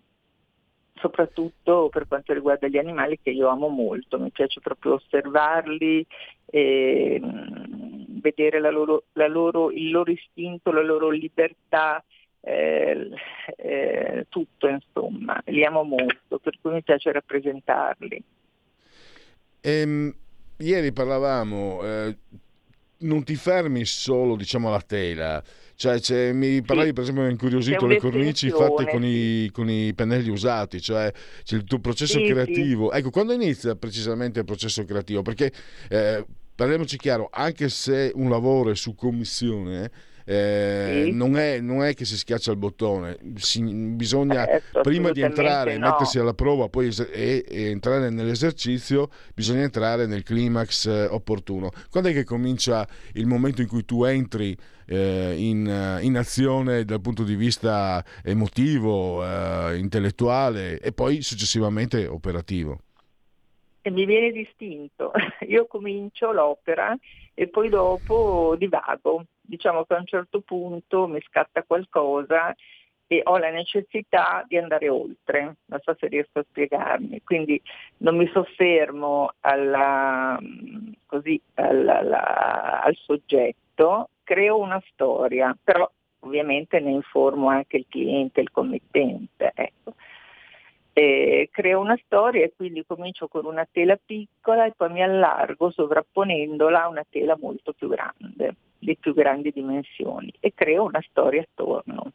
soprattutto per quanto riguarda gli animali che io amo molto, mi piace proprio osservarli, e, mm, vedere la loro- la loro- il loro istinto, la loro libertà, eh, eh, tutto insomma, li amo molto, per cui mi piace rappresentarli. Ehm, ieri parlavamo, eh, non ti fermi solo diciamo alla tela, cioè mi parlavi per esempio mi ha incuriosito le cornici fatte con i, con i pennelli usati, cioè c'è il tuo processo Sì, sì. creativo. Ecco, quando inizia precisamente il processo creativo? Perché eh, parliamoci chiaro, anche se un lavoro è su commissione, eh, Sì. non, è, non è che si schiaccia il bottone, si- bisogna Certo, prima di entrare e no. mettersi alla prova poi e, e entrare nell'esercizio bisogna entrare nel climax eh, opportuno quando è che comincia il momento in cui tu entri eh, in, eh, in azione dal punto di vista emotivo eh, intellettuale e poi successivamente operativo e mi viene distinto. Io comincio l'opera e poi dopo divago. Diciamo che a un certo punto mi scatta qualcosa e ho la necessità di andare oltre. Non so se riesco a spiegarmi. Quindi non mi soffermo alla, così, alla- alla- al soggetto, creo una storia, però ovviamente ne informo anche il cliente, il committente. Ecco. E creo una storia e quindi comincio con una tela piccola e poi mi allargo sovrapponendola a una tela molto più grande, di più grandi dimensioni e creo una storia attorno.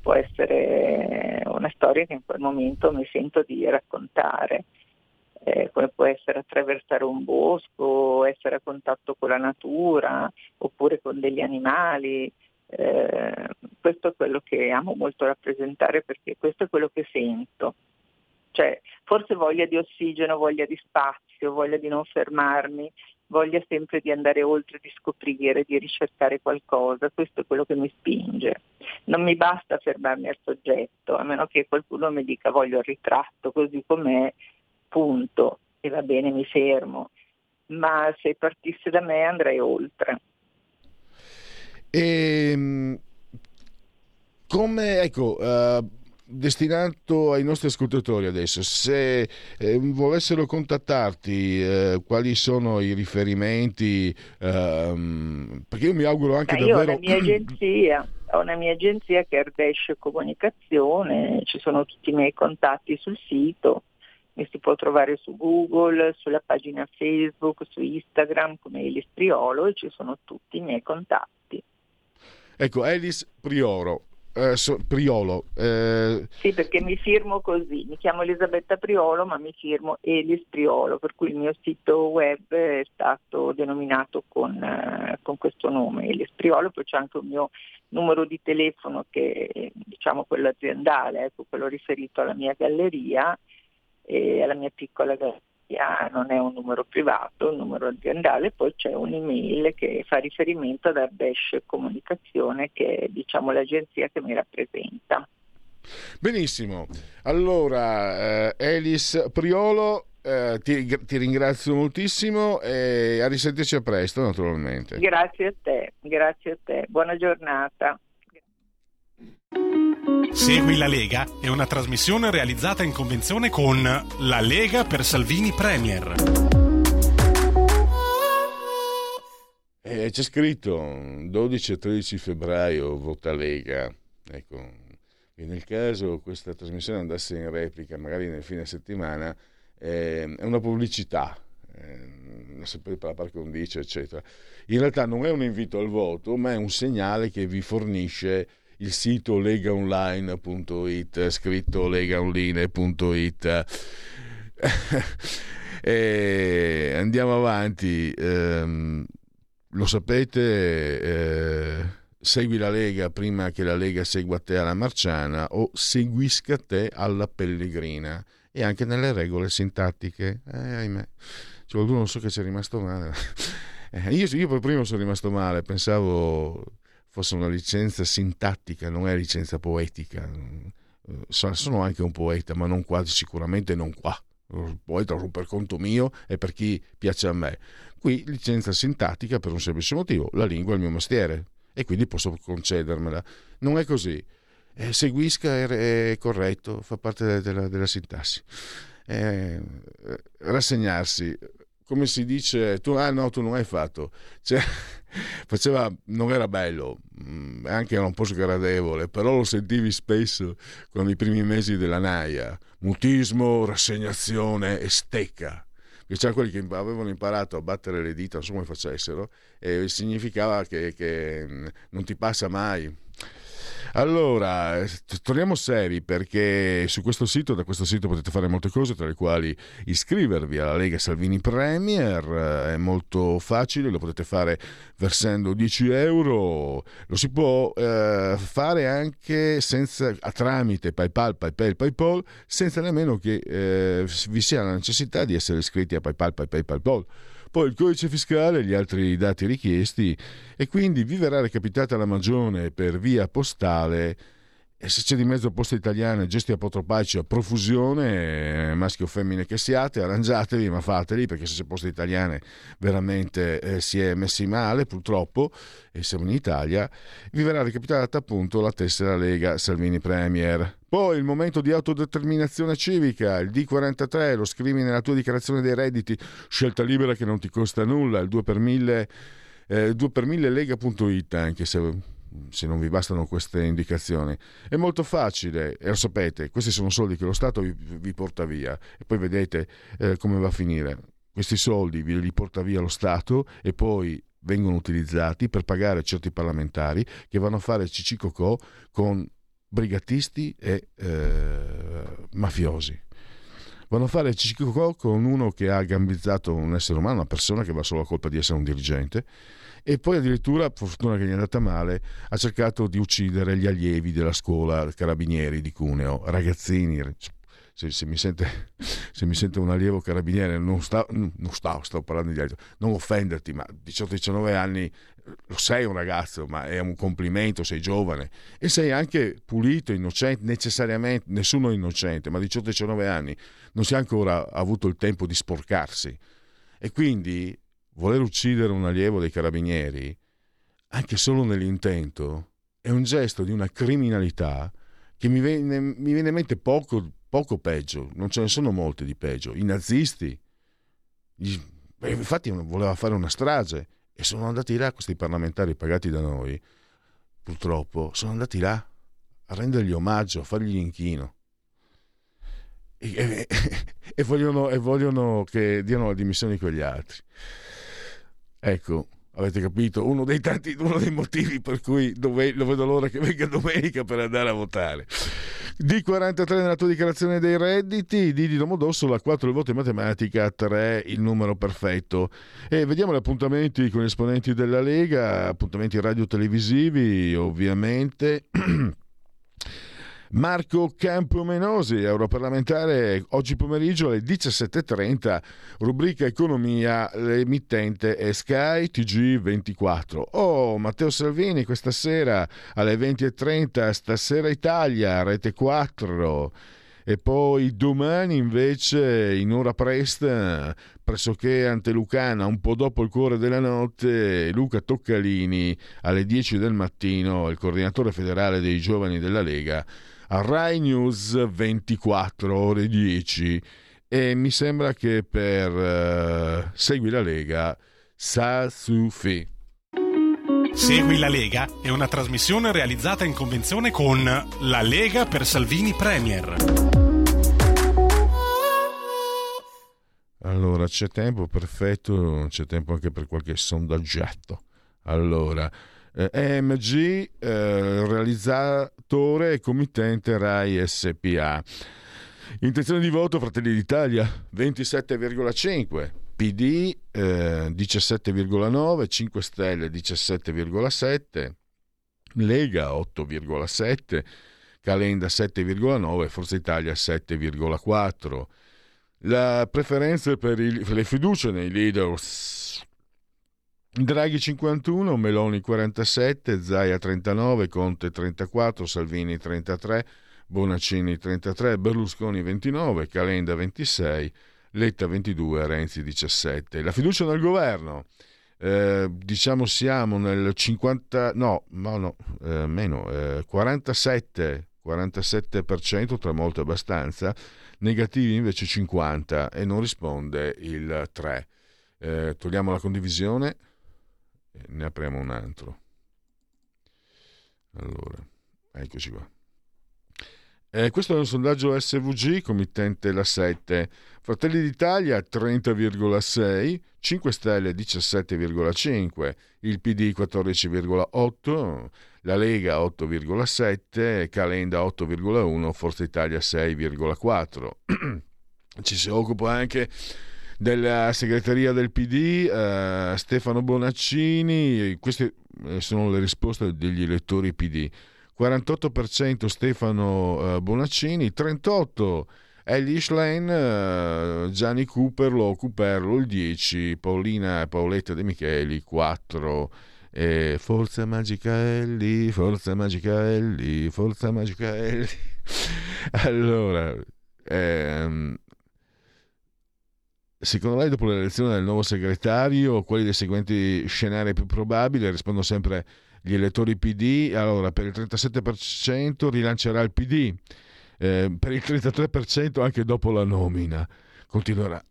Può essere una storia che in quel momento mi sento di raccontare, eh, come può essere attraversare un bosco, essere a contatto con la natura oppure con degli animali, eh, questo è quello che amo molto rappresentare perché questo è quello che sento. Cioè, forse voglia di ossigeno, voglia di spazio, voglia di non fermarmi, voglia sempre di andare oltre, di scoprire, di ricercare qualcosa, questo è quello che mi spinge. Non mi basta fermarmi al soggetto, a meno che qualcuno mi dica voglio il ritratto così com'è, punto, e va bene, mi fermo. Ma se partisse da me andrei oltre. E, Ehm, come, ecco, eh, destinato ai nostri ascoltatori adesso, se eh, volessero contattarti, eh, quali sono i riferimenti? ehm, perché io mi auguro anche Ma io ho davvero... una mia agenzia, ho una mia agenzia che è Ardesce Comunicazione, ci sono tutti i miei contatti sul sito, mi si può trovare su Google, sulla pagina Facebook, su Instagram come Elis Priolo e ci sono tutti i miei contatti. Ecco, Elis Prioro, eh, Priolo, eh, Sì, perché mi firmo così, mi chiamo Elisabetta Priolo ma mi firmo Elis Priolo, per cui il mio sito web è stato denominato con, eh, con questo nome, Elis Priolo, poi c'è anche un mio numero di telefono che è diciamo quello aziendale, ecco, quello riferito alla mia galleria e alla mia piccola galleria, non è un numero privato, è un numero aziendale, poi c'è un'email che fa riferimento ad Ardesce Comunicazione che è diciamo l'agenzia che mi rappresenta. benissimo. Allora, eh, Elis Priolo, eh, ti, ti ringrazio moltissimo e a risentirci a presto naturalmente. Grazie a te, grazie a te, buona giornata. Segui la Lega è una trasmissione realizzata in convenzione con La Lega per Salvini Premier. Eh, c'è scritto 12 e 13 febbraio vota Lega. Ecco, e nel caso questa trasmissione andasse in replica, magari nel fine settimana, eh, è una pubblicità, eh, sempre per la par condicio, eccetera. In realtà non è un invito al voto, ma è un segnale che vi fornisce il sito legaonline.it, scritto legaonline.it. e andiamo avanti. ehm, lo sapete, eh, segui la Lega prima che la Lega segua te alla Marciana o seguisca te alla Pellegrina e anche nelle regole sintattiche. Eh, ahimè, c'è qualcuno non so che ci è rimasto male. Eh, io, io per primo sono rimasto male, pensavo fosse una licenza sintattica, non è licenza poetica. Eh, so- Sono anche un poeta, ma non qua, sicuramente non qua. Il poeta per conto mio e per chi piace a me. Qui licenza sintattica per un semplice motivo, la lingua è il mio mestiere e quindi posso concedermela. Non è così. Eh, seguisca è, corretto, fa parte de- della, della sintassi. Eh, eh, rassegnarsi, come si dice, tu, ah no, tu non hai fatto. Cioè, faceva, non era bello, mm, anche era un po' sgradevole, però lo sentivi spesso con i primi mesi della naia. Mutismo, rassegnazione e stecca. C'erano quelli che avevano imparato a battere le dita, come facessero, e significava che, che, mm, non ti passa mai. Allora, torniamo seri perché su questo sito, da questo sito potete fare molte cose, tra le quali iscrivervi alla Lega Salvini Premier, è molto facile, lo potete fare versando 10 euro, lo si può eh, fare anche senza, tramite PayPal, PayPal, PayPal, senza nemmeno che eh, vi sia la necessità di essere iscritti a PayPal, PayPal, PayPal poi il codice fiscale e gli altri dati richiesti. E quindi vi verrà recapitata la magione per via postale e se c'è di mezzo posta italiana, gesti apotropaici a profusione, eh, maschi o femmine che siate, arrangiatevi ma fateli perché se c'è poste italiane veramente eh, si è messi male purtroppo e siamo in Italia, vi verrà recapitata appunto la tessera Lega Salvini Premier. Poi il momento di autodeterminazione civica, il D43, lo scrivi nella tua dichiarazione dei redditi, scelta libera che non ti costa nulla, il 2 per 1000, eh, 2 per 1000 lega.it anche se se non vi bastano queste indicazioni. È molto facile, e lo sapete, questi sono soldi che lo Stato vi, vi porta via e poi vedete eh, come va a finire. Questi soldi vi li porta via lo Stato e poi vengono utilizzati per pagare certi parlamentari che vanno a fare cicicocò con brigatisti e eh, mafiosi. Vanno a fare cicicocò con uno che ha gambizzato un essere umano, una persona che va solo a colpa di essere un dirigente e poi addirittura, per fortuna che gli è andata male, ha cercato di uccidere gli allievi della scuola carabinieri di Cuneo, ragazzini. Se, se, mi sente, se, mi sente, un allievo carabiniere, non sta, non sta, sto parlando di altro, non offenderti, ma 18-19 anni lo sei un ragazzo, ma è un complimento, sei giovane e sei anche pulito, innocente, necessariamente, nessuno è innocente, ma 18-19 anni non si è ancora avuto il tempo di sporcarsi. E quindi voler uccidere un allievo dei carabinieri, anche solo nell'intento, è un gesto di una criminalità che mi viene, mi viene in mente poco, poco, peggio, non ce ne sono molti di peggio. I nazisti, gli, infatti voleva fare una strage e sono andati là questi parlamentari pagati da noi, purtroppo, sono andati là a rendergli omaggio, a fargli l'inchino. E, e, e, vogliono, e vogliono che diano la dimissione di quegli altri. Ecco, avete capito? Uno dei tanti, uno dei motivi per cui dove, lo vedo l'ora che venga domenica per andare a votare. D43 nella tua dichiarazione dei redditi, D di Domodossola, 4 il voto in matematica, 3 il numero perfetto. E vediamo gli appuntamenti con gli esponenti della Lega, appuntamenti radio-televisivi ovviamente. Marco Campomenosi, europarlamentare, oggi pomeriggio alle 17.30, rubrica Economia, l'emittente è Sky TG24. Oh, Matteo Salvini questa sera alle 20.30, stasera Italia, rete 4. E poi domani invece in ora presta, pressoché ante Lucana, un po' dopo il cuore della notte, Luca Toccalini alle 10 del mattino, il coordinatore federale dei giovani della Lega, a Rai News 24 ore 10 e mi sembra che per uh, Segui la Lega sa suffi. Segui la Lega è una trasmissione realizzata in convenzione con La Lega per Salvini Premier. Allora, c'è tempo, perfetto, c'è tempo anche per qualche sondaggetto. Allora, eh, EMG, eh, realizzatore e committente RAI SPA. Intenzione di voto Fratelli d'Italia 27,5, PD eh, 17,9, 5 Stelle 17,7, Lega 8,7, Calenda 7,9, Forza Italia 7,4. La preferenza per, il, le fiducie nei leader Draghi 51, Meloni 47, Zaia 39, Conte 34, Salvini 33, Bonaccini 33, Berlusconi 29, Calenda 26, Letta 22, Renzi 17. La fiducia nel governo. Eh, diciamo siamo nel 50 no, no, no eh, meno eh, 47 47% tra molto e abbastanza negativi invece 50 e non risponde il 3 eh, togliamo la condivisione ne apriamo un altro. Allora, eccoci qua. Eh, questo è un sondaggio SVG, committente la 7. Fratelli d'Italia 30,6, 5 Stelle 17,5, il PD 14,8, la Lega 8,7, Calenda 8,1, Forza Italia 6,4. Ci si occupa anche della segreteria del PD, eh, Stefano Bonaccini, queste eh, sono le risposte degli elettori PD. 48% Stefano eh, Bonaccini, 38% Ellie Schlein, eh, Gianni Cooper, Lo Cuperlo il 10, Paolina e Paoletta De Micheli 4 e Forza Magica Ellie, Forza Magica Ellie, Forza Magica Ellie. allora, ehm, Secondo lei, dopo l'elezione del nuovo segretario, quali dei seguenti scenari più probabili? Rispondo sempre gli elettori PD. Allora, per il 37% rilancerà il PD, eh, per il 33% anche dopo la nomina. Continuerà,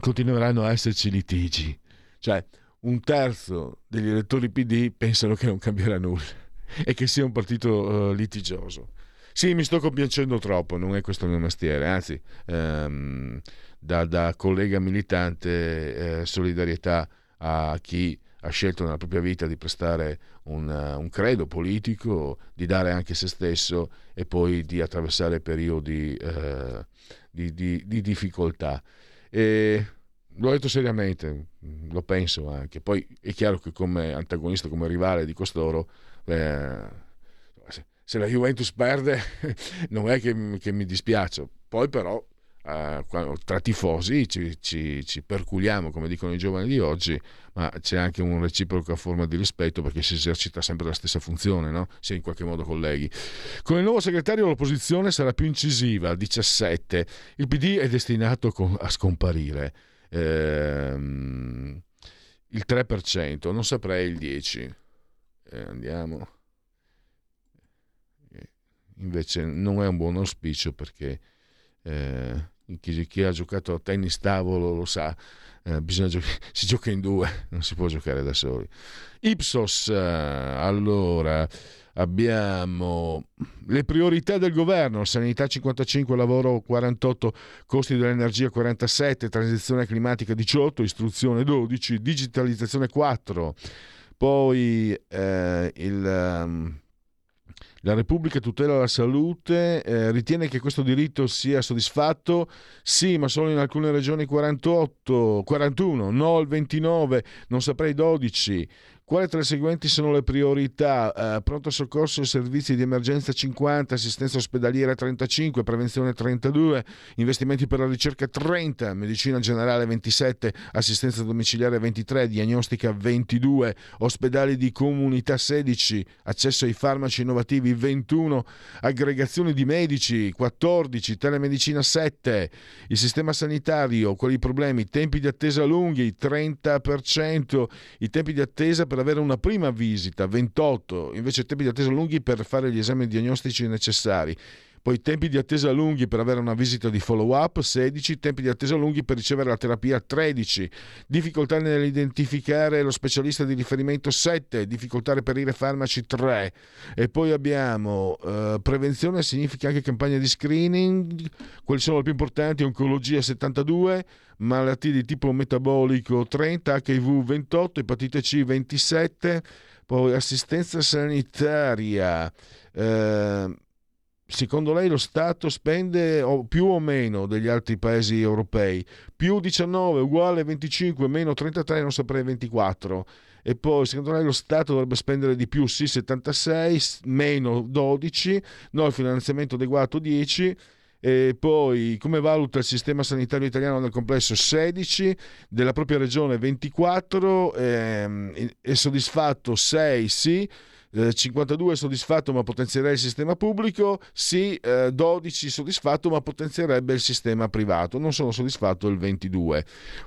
continueranno a esserci litigi. Cioè, un terzo degli elettori PD pensano che non cambierà nulla e che sia un partito uh, litigioso. Sì, mi sto compiacendo troppo, non è questo il mio mestiere, anzi, ehm, da, da, collega militante, eh, solidarietà a chi ha scelto nella propria vita di prestare un, un, credo politico, di dare anche se stesso e poi di attraversare periodi eh, di, di, di, difficoltà. E l'ho detto seriamente, lo penso anche. Poi è chiaro che come antagonista, come rivale di costoro, eh, se la Juventus perde non è che, che mi dispiaccio. Poi però eh, tra tifosi ci, ci, ci, perculiamo, come dicono i giovani di oggi, ma c'è anche una reciproca forma di rispetto perché si esercita sempre la stessa funzione, no? si in qualche modo colleghi. Con il nuovo segretario l'opposizione sarà più incisiva, 17. Il PD è destinato a scomparire. Ehm, il 3%, non saprei il 10%. Eh, andiamo. Eh, invece non è un buon auspicio perché eh, chi, chi, ha giocato a tennis tavolo lo sa, eh, gio- si gioca in due, non si può giocare da soli. Ipsos, eh, allora abbiamo le priorità del governo, sanità 55, lavoro 48, costi dell'energia 47, transizione climatica 18, istruzione 12, digitalizzazione 4, poi eh, il... Um, la Repubblica tutela la salute, eh, ritiene che questo diritto sia soddisfatto? Sì, ma solo in alcune regioni 48, 41, no il 29, non saprei 12. Quali tra le seguenti sono le priorità? Eh, pronto soccorso e servizi di emergenza 50, assistenza ospedaliera 35, prevenzione 32, investimenti per la ricerca 30, medicina generale 27, assistenza domiciliare 23, diagnostica 22, ospedali di comunità 16, accesso ai farmaci innovativi 21, aggregazioni di medici 14, telemedicina 7, il sistema sanitario, quali problemi? Tempi di attesa lunghi 30%, i tempi di attesa per per avere una prima visita, 28, invece tempi di attesa lunghi per fare gli esami diagnostici necessari. Poi tempi di attesa lunghi per avere una visita di follow up 16, tempi di attesa lunghi per ricevere la terapia 13, difficoltà nell'identificare lo specialista di riferimento 7, difficoltà a reperire farmaci 3 e poi abbiamo eh, prevenzione significa anche campagna di screening, quali sono le più importanti? Oncologia 72, malattie di tipo metabolico 30, HIV 28, epatite C 27, poi assistenza sanitaria. Eh, secondo lei lo Stato spende più o meno degli altri paesi europei? Più 19 uguale 25, meno 33, non saprei 24. E poi secondo lei lo Stato dovrebbe spendere di più? Sì, 76, meno 12, no, il finanziamento adeguato 10 e poi come valuta il sistema sanitario italiano nel complesso 16, della propria regione 24, ehm, è soddisfatto 6 sì, 52 eh, soddisfatto ma potenzierei il sistema pubblico, sì, eh, 12 soddisfatto ma potenzierebbe il sistema privato, non sono soddisfatto il 22.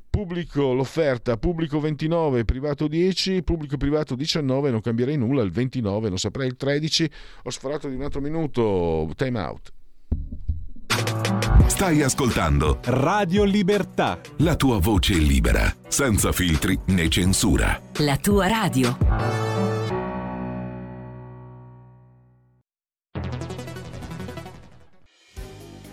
Pubblico l'offerta, pubblico 29, privato 10, pubblico privato 19, non cambierei nulla, il 29, non saprei il 13, ho sforato di un altro minuto, time out. Stai ascoltando Radio Libertà. La tua voce libera, senza filtri né censura. La tua radio.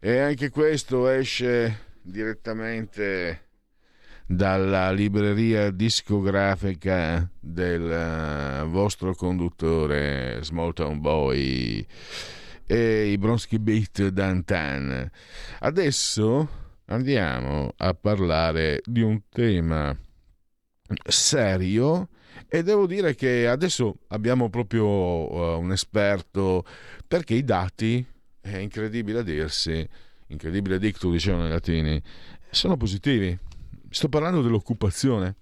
E anche questo esce direttamente dalla libreria discografica del eh, vostro conduttore Small Town Boy e i Bronski Beat Dantan. Adesso andiamo a parlare di un tema serio e devo dire che adesso abbiamo proprio uh, un esperto perché i dati, è incredibile a dirsi, incredibile dictu dicevano i latini, sono positivi. Sto parlando dell'occupazione.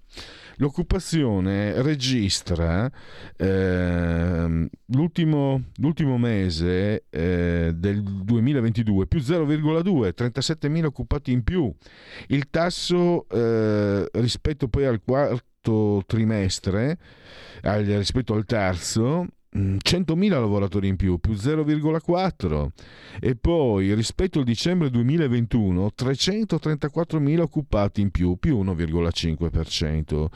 L'occupazione registra eh, l'ultimo, l'ultimo, mese eh, del 2022 più 0,2, 37.000 occupati in più. Il tasso eh, rispetto poi al quarto trimestre, al, rispetto al terzo, 100.000 lavoratori in più, più 0,4 e poi rispetto al dicembre 2021 334.000 occupati in più, più 1,5%.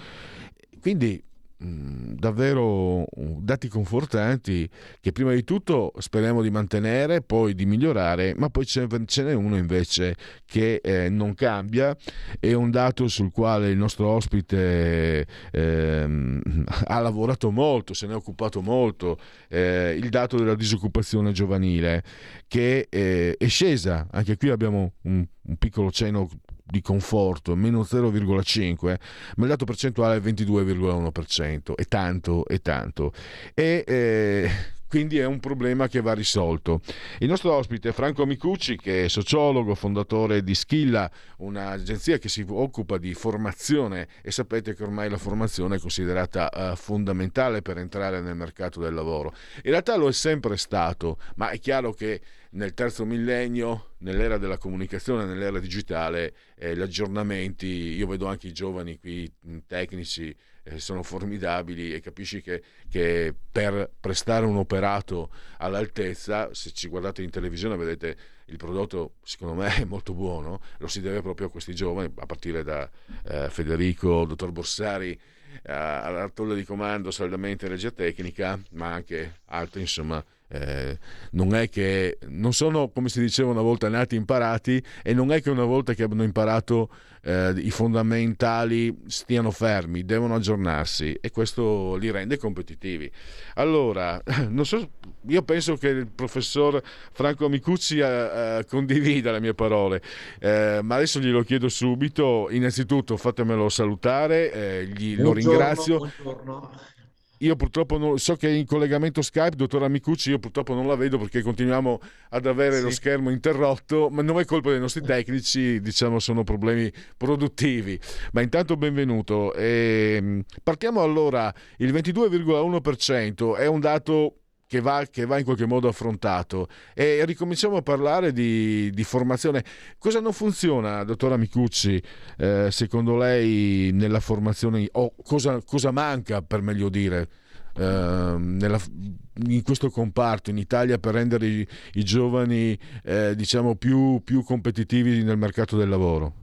Quindi Mm, davvero uh, dati confortanti che prima di tutto speriamo di mantenere, poi di migliorare, ma poi ce n'è uno invece che eh, non cambia, è un dato sul quale il nostro ospite eh, ha lavorato molto, se ne è occupato molto, eh, il dato della disoccupazione giovanile che eh, è scesa, anche qui abbiamo un, un piccolo cenno di conforto, meno 0,5, ma il dato percentuale è 22,1%, è tanto, è tanto. E eh, quindi è un problema che va risolto. Il nostro ospite è Franco Micucci, che è sociologo, fondatore di Schilla, un'agenzia che si occupa di formazione e sapete che ormai la formazione è considerata uh, fondamentale per entrare nel mercato del lavoro. In realtà lo è sempre stato, ma è chiaro che nel terzo millennio, nell'era della comunicazione, nell'era digitale, eh, gli aggiornamenti, io vedo anche i giovani qui tecnici, eh, sono formidabili e capisci che, che, per prestare un operato all'altezza, se ci guardate in televisione vedete il prodotto secondo me è molto buono, lo si deve proprio a questi giovani, a partire da eh, Federico, dottor Borsari, eh, alla tolla di comando saldamente regia tecnica, ma anche altri insomma eh, non è che non sono come si diceva una volta nati imparati e non è che una volta che abbiano imparato eh, i fondamentali stiano fermi, devono aggiornarsi e questo li rende competitivi. Allora, so, io penso che il professor Franco Amicucci eh, eh, condivida le mie parole, eh, ma adesso glielo chiedo subito. Innanzitutto fatemelo salutare, eh, gli, buongiorno, lo ringrazio. Buongiorno. Io purtroppo non, so che è in collegamento Skype, dottor Amicucci, io purtroppo non la vedo perché continuiamo ad avere sì. lo schermo interrotto, ma non è colpa dei nostri tecnici, diciamo sono problemi produttivi. Ma intanto benvenuto. E ehm, partiamo allora, il 22,1% è un dato che va, che va, in qualche modo affrontato. E ricominciamo a parlare di, di formazione. Cosa non funziona, dottora Micucci, eh, secondo lei nella formazione, o cosa, cosa manca, per meglio dire, eh, nella, in questo comparto in Italia per rendere i, i giovani eh, diciamo più, più competitivi nel mercato del lavoro?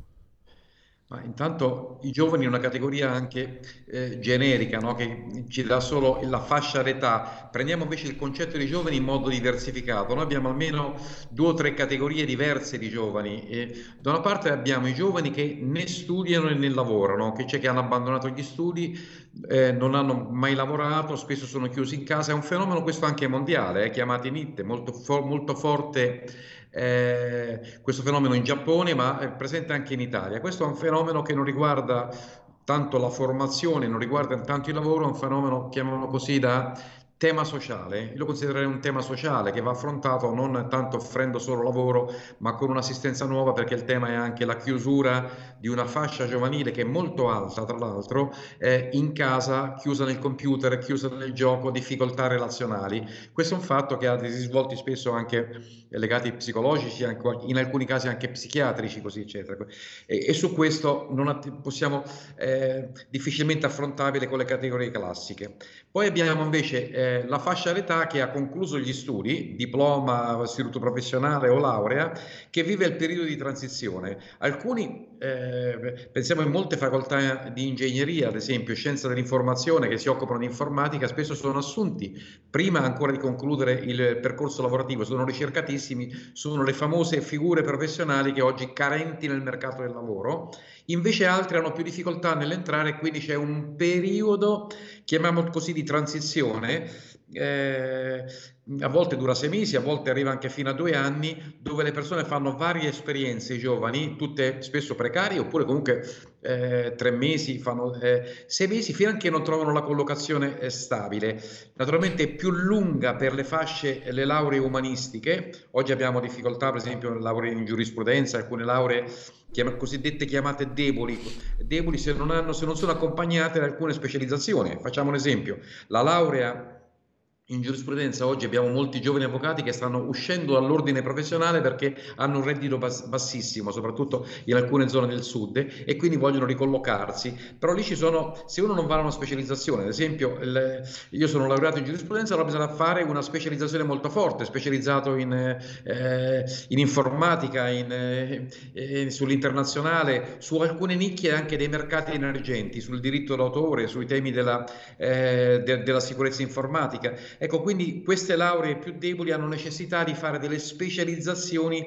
Ma intanto i giovani è una categoria anche eh, generica, no? che ci dà solo la fascia d'età. Prendiamo invece il concetto di giovani in modo diversificato. Noi abbiamo almeno due o tre categorie diverse di giovani. E da una parte abbiamo i giovani che né studiano né lavorano, che c'è che hanno abbandonato gli studi, eh, non hanno mai lavorato, spesso sono chiusi in casa. È un fenomeno questo anche mondiale, eh, chiamato NIT, molto, for- molto forte eh, questo fenomeno in Giappone, ma è presente anche in Italia. Questo è un fenomeno che non riguarda tanto la formazione, non riguarda tanto il lavoro, è un fenomeno, chiamiamolo così, da tema sociale, lo considererei un tema sociale che va affrontato non tanto offrendo solo lavoro, ma con un'assistenza nuova perché il tema è anche la chiusura di una fascia giovanile che è molto alta, tra l'altro, eh, in casa, chiusa nel computer, chiusa nel gioco, difficoltà relazionali. Questo è un fatto che ha dei risvolti spesso anche legati psicologici, anche, in alcuni casi anche psichiatrici, così eccetera. E, e su questo non att- possiamo eh, difficilmente affrontabile con le categorie classiche. Poi abbiamo invece eh, la fascia d'età che ha concluso gli studi, diploma, istituto professionale o laurea, che vive il periodo di transizione. Alcuni eh, pensiamo in molte facoltà di ingegneria, ad esempio scienza dell'informazione, che si occupano di informatica, spesso sono assunti prima ancora di concludere il percorso lavorativo, sono ricercatissimi, sono le famose figure professionali che oggi carenti nel mercato del lavoro, invece altri hanno più difficoltà nell'entrare, quindi c'è un periodo, chiamiamolo così, di transizione eh, a volte dura sei mesi, a volte arriva anche fino a due anni, dove le persone fanno varie esperienze, i giovani, tutte spesso precarie, oppure comunque eh, tre mesi, fanno eh, sei mesi, fino a che non trovano la collocazione eh, stabile. Naturalmente è più lunga per le fasce le lauree umanistiche, oggi abbiamo difficoltà per esempio nelle lauree in giurisprudenza, alcune lauree chiam- cosiddette chiamate deboli, deboli se non, hanno, se non sono accompagnate da alcune specializzazioni. Facciamo un esempio, la laurea in giurisprudenza oggi abbiamo molti giovani avvocati che stanno uscendo dall'ordine professionale perché hanno un reddito bas- bassissimo, soprattutto in alcune zone del sud, e quindi vogliono ricollocarsi. Però lì ci sono, se uno non va a una specializzazione, ad esempio io sono laureato in giurisprudenza, allora bisogna fare una specializzazione molto forte, specializzato in, eh, in informatica, in, eh, eh, sull'internazionale, su alcune nicchie anche dei mercati emergenti, sul diritto d'autore, sui temi della, eh, de- della sicurezza informatica. Ecco, quindi queste lauree più deboli hanno necessità di fare delle specializzazioni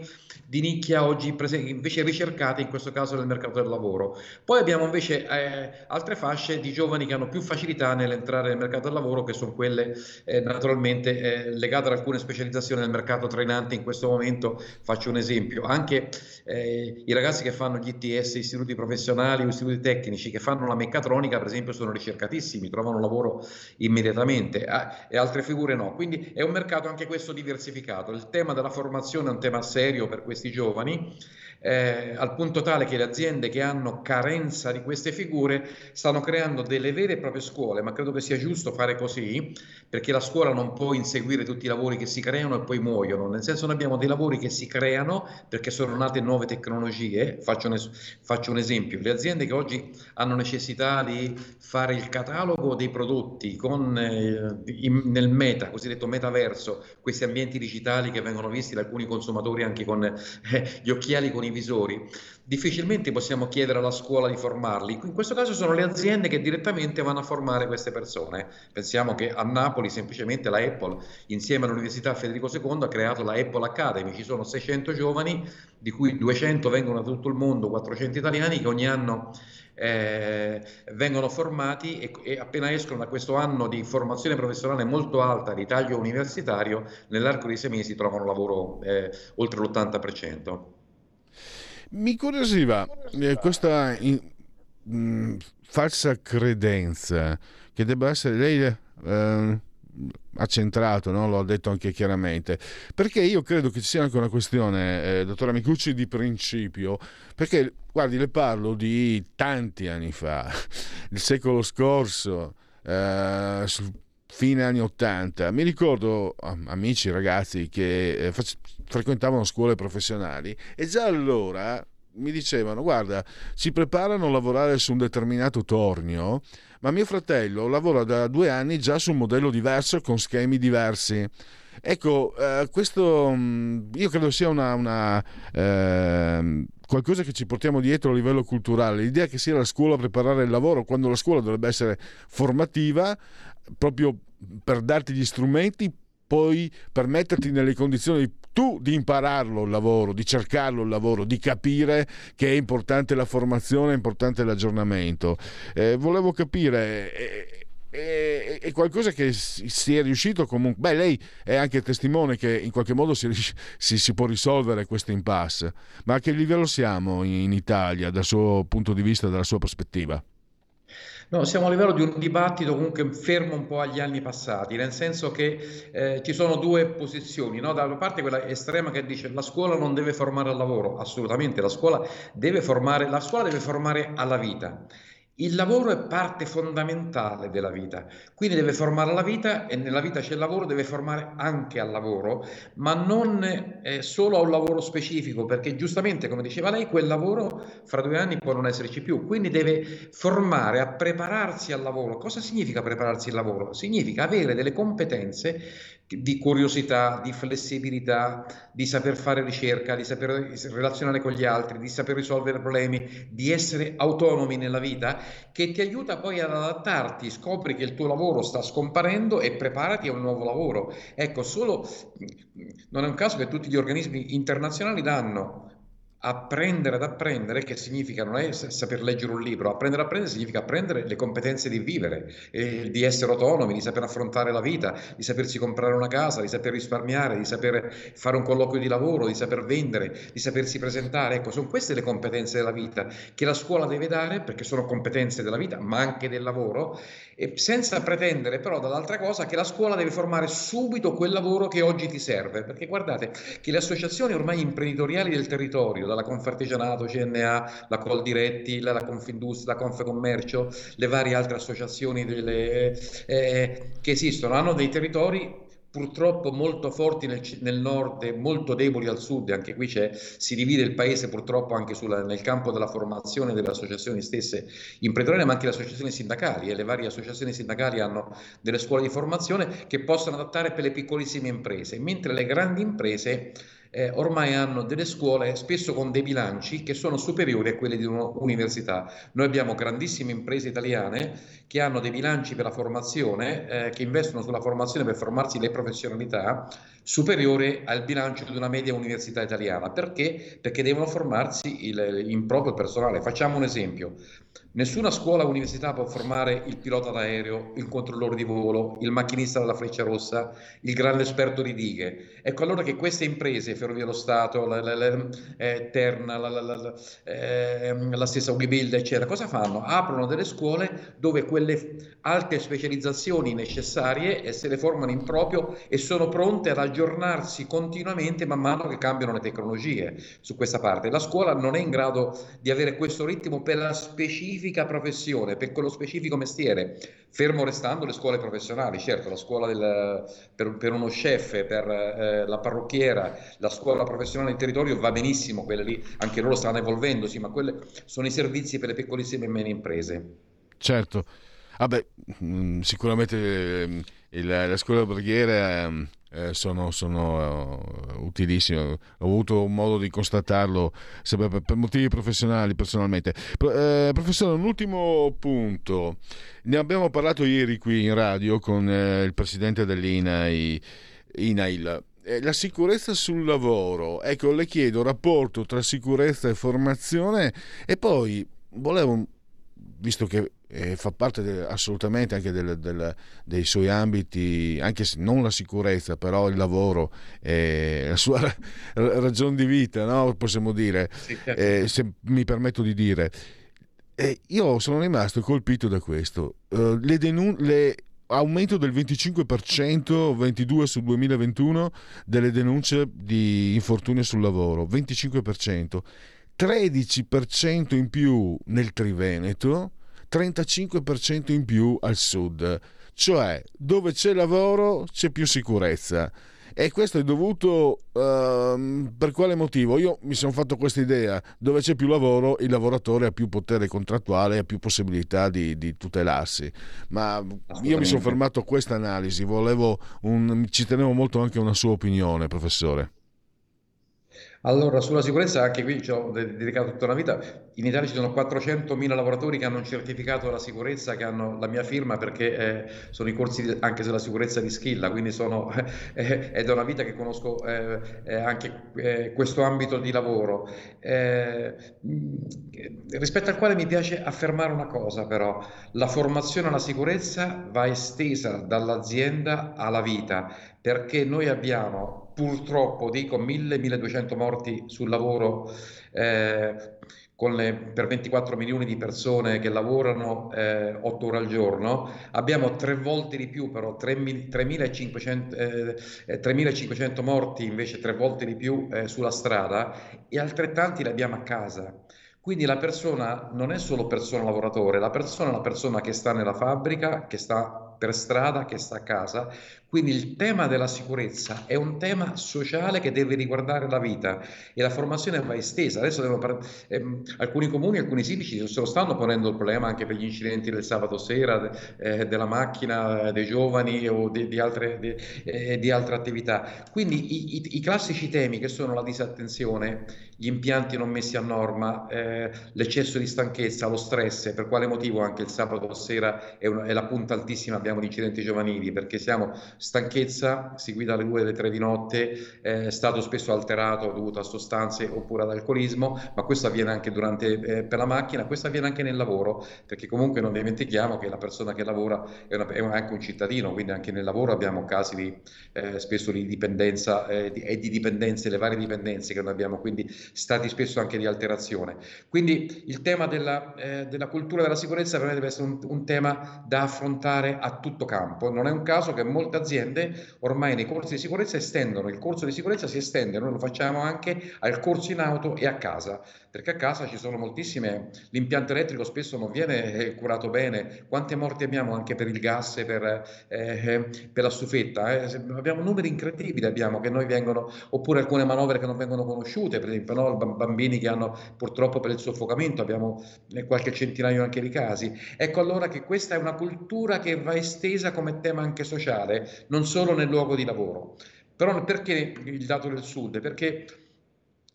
di nicchia oggi invece ricercate in questo caso nel mercato del lavoro. Poi abbiamo invece eh, altre fasce di giovani che hanno più facilità nell'entrare nel mercato del lavoro, che sono quelle eh, naturalmente eh, legate ad alcune specializzazioni nel mercato trainante. In questo momento faccio un esempio, anche eh, i ragazzi che fanno gli ITS, istituti professionali o istituti tecnici, che fanno la meccatronica, per esempio, sono ricercatissimi, trovano lavoro immediatamente ah, e altre figure no. Quindi è un mercato anche questo diversificato. Il tema della formazione è un tema serio per questi giovani, eh, al punto tale che le aziende che hanno carenza di queste figure stanno creando delle vere e proprie scuole, ma credo che sia giusto fare così, perché la scuola non può inseguire tutti i lavori che si creano e poi muoiono, nel senso noi abbiamo dei lavori che si creano perché sono nate nuove tecnologie, faccio un, es- faccio un esempio, le aziende che oggi hanno necessità di fare il catalogo dei prodotti con, eh, in- nel meta, cosiddetto metaverso, questi ambienti digitali che vengono visti da alcuni consumatori anche con eh, gli occhiali con i visori, difficilmente possiamo chiedere alla scuola di formarli. In questo caso sono le aziende che direttamente vanno a formare queste persone. Pensiamo che a Napoli semplicemente la Apple, insieme all'Università Federico II, ha creato la Apple Academy. Ci sono 600 giovani, di cui 200 vengono da tutto il mondo, 400 italiani, che ogni anno eh, vengono formati e, e appena escono da questo anno di formazione professionale molto alta di taglio universitario, nell'arco di sei mesi trovano lavoro eh, oltre l'80%. Mi curiosiva eh, questa in- mh, falsa credenza che debba essere lei eh, ha centrato, no? lo ha detto anche chiaramente, perché io credo che ci sia anche una questione, eh, dottore Micucci, di principio, perché guardi, le parlo di tanti anni fa, il secolo scorso, eh, fine anni 80. Mi ricordo am- amici, ragazzi che eh, frequentavano scuole professionali e già allora mi dicevano guarda ci preparano a lavorare su un determinato tornio ma mio fratello lavora da due anni già su un modello diverso con schemi diversi. Ecco eh, questo mh, io credo sia una, una, ehm, qualcosa che ci portiamo dietro a livello culturale. L'idea che sia la scuola a preparare il lavoro quando la scuola dovrebbe essere formativa proprio per darti gli strumenti poi per metterti nelle condizioni tu di impararlo il lavoro, di cercarlo il lavoro, di capire che è importante la formazione, è importante l'aggiornamento. Eh, volevo capire, è, è- è qualcosa che si è riuscito comunque... Beh, lei è anche testimone che in qualche modo si, si- si può risolvere questo impasse, ma a che livello siamo in Italia dal suo punto di vista, dalla sua prospettiva? No, siamo a livello di un dibattito comunque fermo un po' agli anni passati, nel senso che eh, ci sono due posizioni, no? Da una parte quella estrema che dice la scuola non deve formare al lavoro, assolutamente, la scuola deve formare, la scuola deve formare alla vita. Il lavoro è parte fondamentale della vita, quindi deve formare alla vita e nella vita c'è il lavoro, deve formare anche al lavoro, ma non eh, solo a un lavoro specifico, perché giustamente, come diceva lei, quel lavoro fra due anni può non esserci più, quindi deve formare a prepararsi al lavoro. Cosa significa prepararsi al lavoro? Significa avere delle competenze di curiosità, di flessibilità, di saper fare ricerca, di saper relazionare con gli altri, di saper risolvere problemi, di essere autonomi nella vita, che ti aiuta poi ad adattarti, scopri che il tuo lavoro sta scomparendo e preparati a un nuovo lavoro. Ecco, solo non è un caso che tutti gli organismi internazionali danno apprendere ad apprendere, che significa non è saper leggere un libro, apprendere ad apprendere significa apprendere le competenze di vivere, eh, di essere autonomi, di saper affrontare la vita, di sapersi comprare una casa, di saper risparmiare, di saper fare un colloquio di lavoro, di saper vendere, di sapersi presentare. Ecco, sono queste le competenze della vita che la scuola deve dare perché sono competenze della vita, ma anche del lavoro, e senza pretendere però dall'altra cosa che la scuola deve formare subito quel lavoro che oggi ti serve, perché guardate che le associazioni ormai imprenditoriali del territorio, dalla Confartigianato, CNA, la Coldiretti, la, la Confindustria, la Confecommercio, le varie altre associazioni delle, eh, che esistono, hanno dei territori purtroppo molto forti nel, nel, nord e molto deboli al sud, anche qui si divide il paese purtroppo anche sulla, nel campo della formazione delle associazioni stesse imprenditoriali, ma anche le associazioni sindacali e le varie associazioni sindacali hanno delle scuole di formazione che possono adattare per le piccolissime imprese, mentre le grandi imprese eh, ormai hanno delle scuole spesso con dei bilanci che sono superiori a quelli di un'università. Noi abbiamo grandissime imprese italiane che hanno dei bilanci per la formazione, eh, che investono sulla formazione per formarsi le professionalità, superiore al bilancio di una media università italiana. Perché? Perché devono formarsi il, in proprio personale. Facciamo un esempio. Nessuna scuola o università può formare il pilota d'aereo, il controllore di volo, il macchinista della Freccia Rossa, il grande esperto di dighe. Ecco allora che queste imprese, Ferrovie dello Stato, la, la, la, eh, Terna, eh, la stessa Ubibuild, eccetera, cosa fanno? Aprono delle scuole dove quelle alte specializzazioni necessarie e se le formano in proprio e sono pronte ad aggiornarsi continuamente man mano che cambiano le tecnologie su questa parte. La scuola non è in grado di avere questo ritmo per la specifica specifica professione, per quello specifico mestiere, fermo restando le scuole professionali, certo la scuola del, per, per, uno chef, per eh, la parrucchiera, la scuola professionale del territorio va benissimo, quelle lì anche loro stanno evolvendosi, ma quelli sono i servizi per le piccolissime e medie imprese. Certo, Vabbè, mm, sicuramente ehm, il, la scuola alberghiera ehm, eh, sono, sono uh, utilissime. Ho avuto modo di constatarlo per, per motivi professionali, personalmente. Eh, professore, un ultimo punto. Ne abbiamo parlato ieri qui in radio con eh, il presidente dell'INAI, INAIL. Eh, la sicurezza sul lavoro, ecco, le chiedo rapporto tra sicurezza e formazione e poi volevo, visto che eh, fa parte de, assolutamente anche del, del, dei suoi ambiti, anche se non la sicurezza, però il lavoro, eh, la sua ra- ragione di vita, no? possiamo dire, sì, certo. eh, se mi permetto di dire. io sono rimasto colpito da questo. Uh, le denun- le aumento del 25%, 22 sul 2021, delle denunce di infortunio sul lavoro, 25%, 13% in più nel Triveneto, 35% in più al sud, cioè dove c'è lavoro c'è più sicurezza. E questo è dovuto uh, per quale motivo? Io mi sono fatto questa idea, dove c'è più lavoro il lavoratore ha più potere contrattuale, ha più possibilità di, di tutelarsi. Ma io mi sono fermato a questa analisi, ci tenevo molto anche una sua opinione, professore. Allora, sulla sicurezza, anche qui ci ho dedicato tutta una vita. In Italia ci sono 400.000 lavoratori che hanno un certificato della sicurezza, che hanno la mia firma perché eh, sono i corsi anche sulla sicurezza di Schilla, quindi sono, eh, è da una vita che conosco eh, eh anche eh, questo ambito di lavoro. Eh, rispetto al quale mi piace affermare una cosa, però, la formazione alla sicurezza va estesa dall'azienda alla vita, perché noi abbiamo purtroppo dico 1000-1200 morti sul lavoro eh, le, per 24 milioni di persone che lavorano eh, 8 ore al giorno, abbiamo tre volte di più però 3500, eh, 3500 morti invece tre volte di più eh, sulla strada e altrettanti li abbiamo a casa. Quindi la persona non è solo persona lavoratore, la persona è la persona che sta nella fabbrica, che sta per strada che sta a casa. Quindi il tema della sicurezza è un tema sociale che deve riguardare la vita e la formazione va estesa. Adesso par- ehm, alcuni comuni, alcuni sindaci se lo stanno ponendo il problema anche per gli incidenti del sabato sera, eh, della macchina, eh, dei giovani o di, di altre, di, eh, di altre attività. Quindi i, i, i classici temi che sono la disattenzione, gli impianti non messi a norma, eh, l'eccesso di stanchezza, lo stress, per quale motivo anche il sabato sera è, una, è la punta altissima abbiamo di incidenti giovanili, perché siamo stanchezza seguita alle 2 alle 3 di notte, eh, stato spesso alterato dovuto a sostanze oppure ad alcolismo, ma questo avviene anche durante, eh, per la macchina, questo avviene anche nel lavoro, perché comunque non dimentichiamo che la persona che lavora è, una, è anche un cittadino, quindi anche nel lavoro abbiamo casi di, eh, spesso di dipendenza eh, di, e di dipendenze, le varie dipendenze che noi abbiamo, quindi stati spesso anche di alterazione. Quindi il tema della, eh, della cultura della sicurezza per me deve essere un, un tema da affrontare a tutto campo, non è un caso che molte aziende aziende ormai nei corsi di sicurezza estendono, il corso di sicurezza si estende, noi lo facciamo anche al corso in auto e a casa, perché a casa ci sono moltissime, l'impianto elettrico spesso non viene eh, curato bene, quante morti abbiamo anche per il gas per, eh, per la stufetta, eh? abbiamo numeri incredibili, abbiamo che noi vengono, oppure alcune manovre che non vengono conosciute, per esempio no? bambini che hanno purtroppo per il soffocamento, abbiamo eh, qualche centinaio anche di casi. Ecco allora che questa è una cultura che va estesa come tema anche sociale, non solo nel luogo di lavoro. Però perché il dato del sud? Perché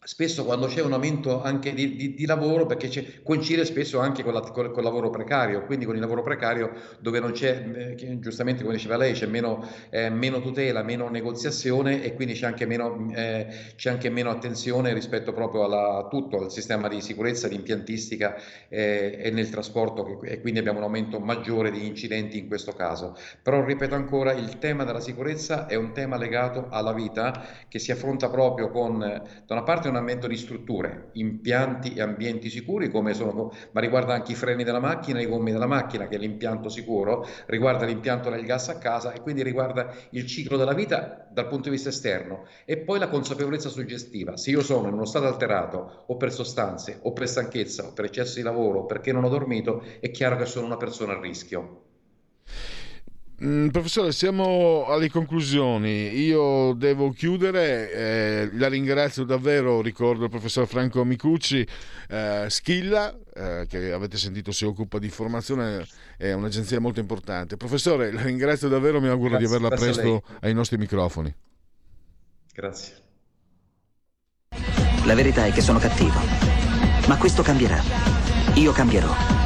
spesso quando c'è un aumento anche di, di, di lavoro, perché coincide spesso anche con, la, con, con, il lavoro precario, quindi con il lavoro precario dove non c'è, eh, giustamente come diceva lei, c'è meno, eh, meno, tutela, meno negoziazione e quindi c'è anche meno, eh, c'è anche meno attenzione rispetto proprio alla, a tutto, al sistema di sicurezza, di impiantistica eh, e nel trasporto e quindi abbiamo un aumento maggiore di incidenti in questo caso. Però ripeto ancora, il tema della sicurezza è un tema legato alla vita che si affronta proprio con, da una parte, un aggiornamento di strutture, impianti e ambienti sicuri, come sono, ma riguarda anche i freni della macchina, i gommi della macchina, che è l'impianto sicuro, riguarda l'impianto del gas a casa e quindi riguarda il ciclo della vita dal punto di vista esterno. E poi la consapevolezza suggestiva. Se io sono in uno stato alterato o per sostanze o per stanchezza o per eccesso di lavoro, perché non ho dormito, è chiaro che sono una persona a rischio. Mm, professore, siamo alle conclusioni. Io devo chiudere. Eh, la ringrazio davvero. Ricordo il professor Franco Micucci. Eh, Schilla, eh, che avete sentito si occupa di formazione, è un'agenzia molto importante. Professore, la ringrazio davvero. Mi auguro grazie, di averla presto ai nostri microfoni. Grazie. La verità è che sono cattivo. Ma questo cambierà. Io cambierò.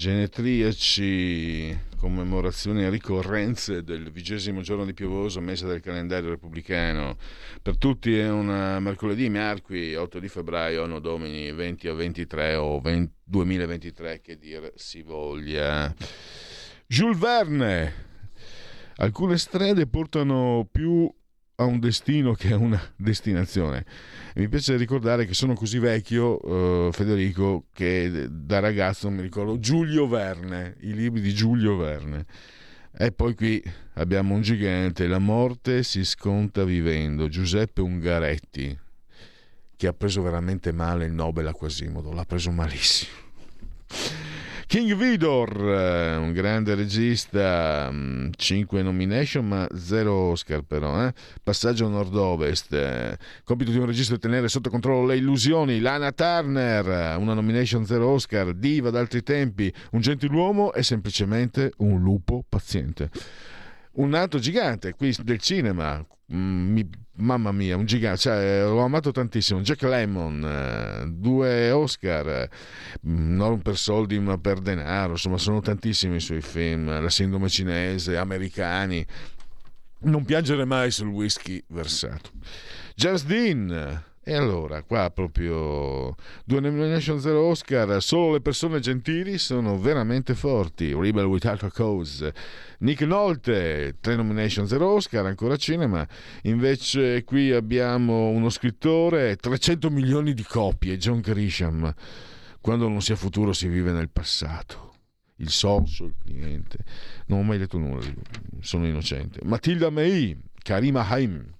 genetriaci, commemorazioni e ricorrenze del vigesimo giorno di piovoso mese del calendario repubblicano. Per tutti è un mercoledì Marqui, 8 di febbraio, anno domini 20 a 23 o 20, 2023, che dir si voglia. Jules Verne. Alcune strade portano più a un destino che a una destinazione. E mi piace ricordare che sono così vecchio, uh, Federico, che da ragazzo mi ricordo Giulio Verne, i libri di Giulio Verne. E poi qui abbiamo un gigante, La morte si sconta vivendo, Giuseppe Ungaretti, che ha preso veramente male il Nobel a Quasimodo, l'ha preso malissimo. King Vidor, eh, un grande regista, 5 mm, nomination ma 0 Oscar però. Eh? Passaggio nord-ovest, eh. compito di un regista è tenere sotto controllo le illusioni. Lana Turner, una nomination 0 Oscar, diva d'altri tempi, un gentiluomo e semplicemente un lupo paziente. Un altro gigante qui del cinema, mm, mi mamma mia, un gigante, cioè, l'ho amato tantissimo. Jack Lemmon, eh, due Oscar, eh, non per soldi ma per denaro, insomma, sono tantissimi i suoi film. La sindrome cinese, americani. Non piangere mai sul whisky versato. James Dean, E allora, qua proprio due nomination, zero Oscar, solo le persone gentili sono veramente forti. Rebel Without a Cause. Nick Nolte, tre nomination, zero Oscar, ancora cinema. Invece qui abbiamo uno scrittore, 300 milioni di copie, John Grisham. Quando non si ha futuro si vive nel passato. Il socio, il cliente. Non ho mai detto nulla, sono innocente. Matilda May, Karima Haim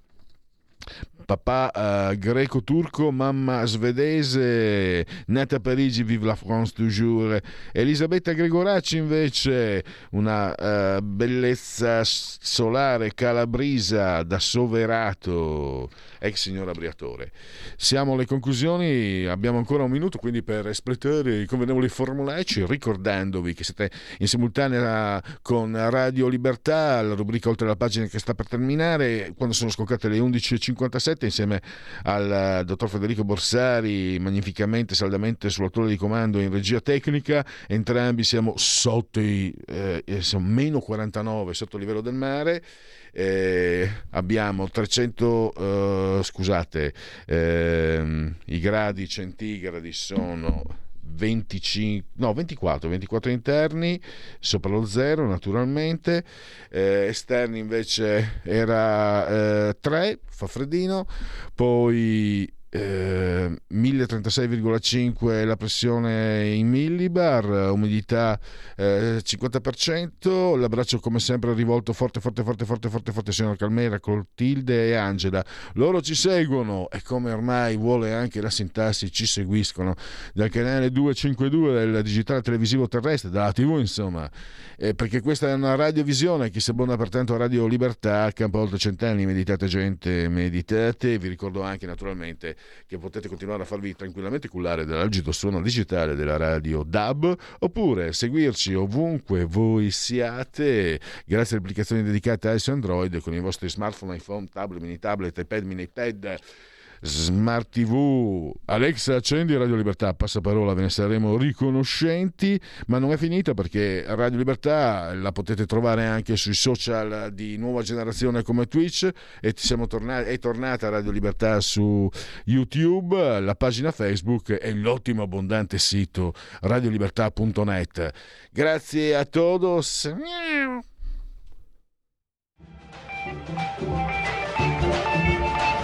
papà eh, greco-turco, mamma svedese, nata a Parigi, vive la France toujours. Elisabetta Gregoracci invece, una eh, bellezza solare calabrisa da Soverato, ex signora Briatore. Siamo alle conclusioni, abbiamo ancora un minuto, quindi per espletare i convenevoli formulaici, ricordandovi che siete in simultanea con Radio Libertà, la rubrica oltre la pagina che sta per terminare, quando sono scoccate le 11.57 insieme al eh, dottor Federico Borsari, magnificamente, saldamente sulla torre di comando in regia tecnica. Entrambi siamo sotto i eh, siamo meno 49 sotto il livello del mare. Eh, abbiamo 300 eh, scusate ehm, i gradi centigradi sono 25, no, 24, 24 interni sopra lo zero naturalmente, eh, esterni invece era eh, 3, fa freddino, poi eh, 1036,5 la pressione in millibar, umidità eh, 50%, l'abbraccio come sempre rivolto forte forte forte forte forte forte signor Calmera, Clotilde e Angela. Loro ci seguono e come ormai vuole anche la sintassi ci seguiscono. Dal canale 252 del digitale televisivo terrestre, dalla TV insomma, eh, perché questa è una radiovisione che si abbona pertanto a Radio Libertà, campo oltre cent'anni, meditate gente, meditate, vi ricordo anche naturalmente che potete continuare a farvi tranquillamente cullare dall'algido suono digitale della radio DAB oppure seguirci ovunque voi siate grazie alle applicazioni dedicate a iOS Android con i vostri smartphone, iPhone, tablet, mini tablet, iPad, mini iPad Smart TV, Alexa accendi Radio Libertà, passaparola, ve ne saremo riconoscenti, ma non è finita perché Radio Libertà la potete trovare anche sui social di nuova generazione come Twitch e tornati, è tornata Radio Libertà su YouTube, la pagina Facebook e l'ottimo abbondante sito radiolibertà.net. Grazie a todos. Miau.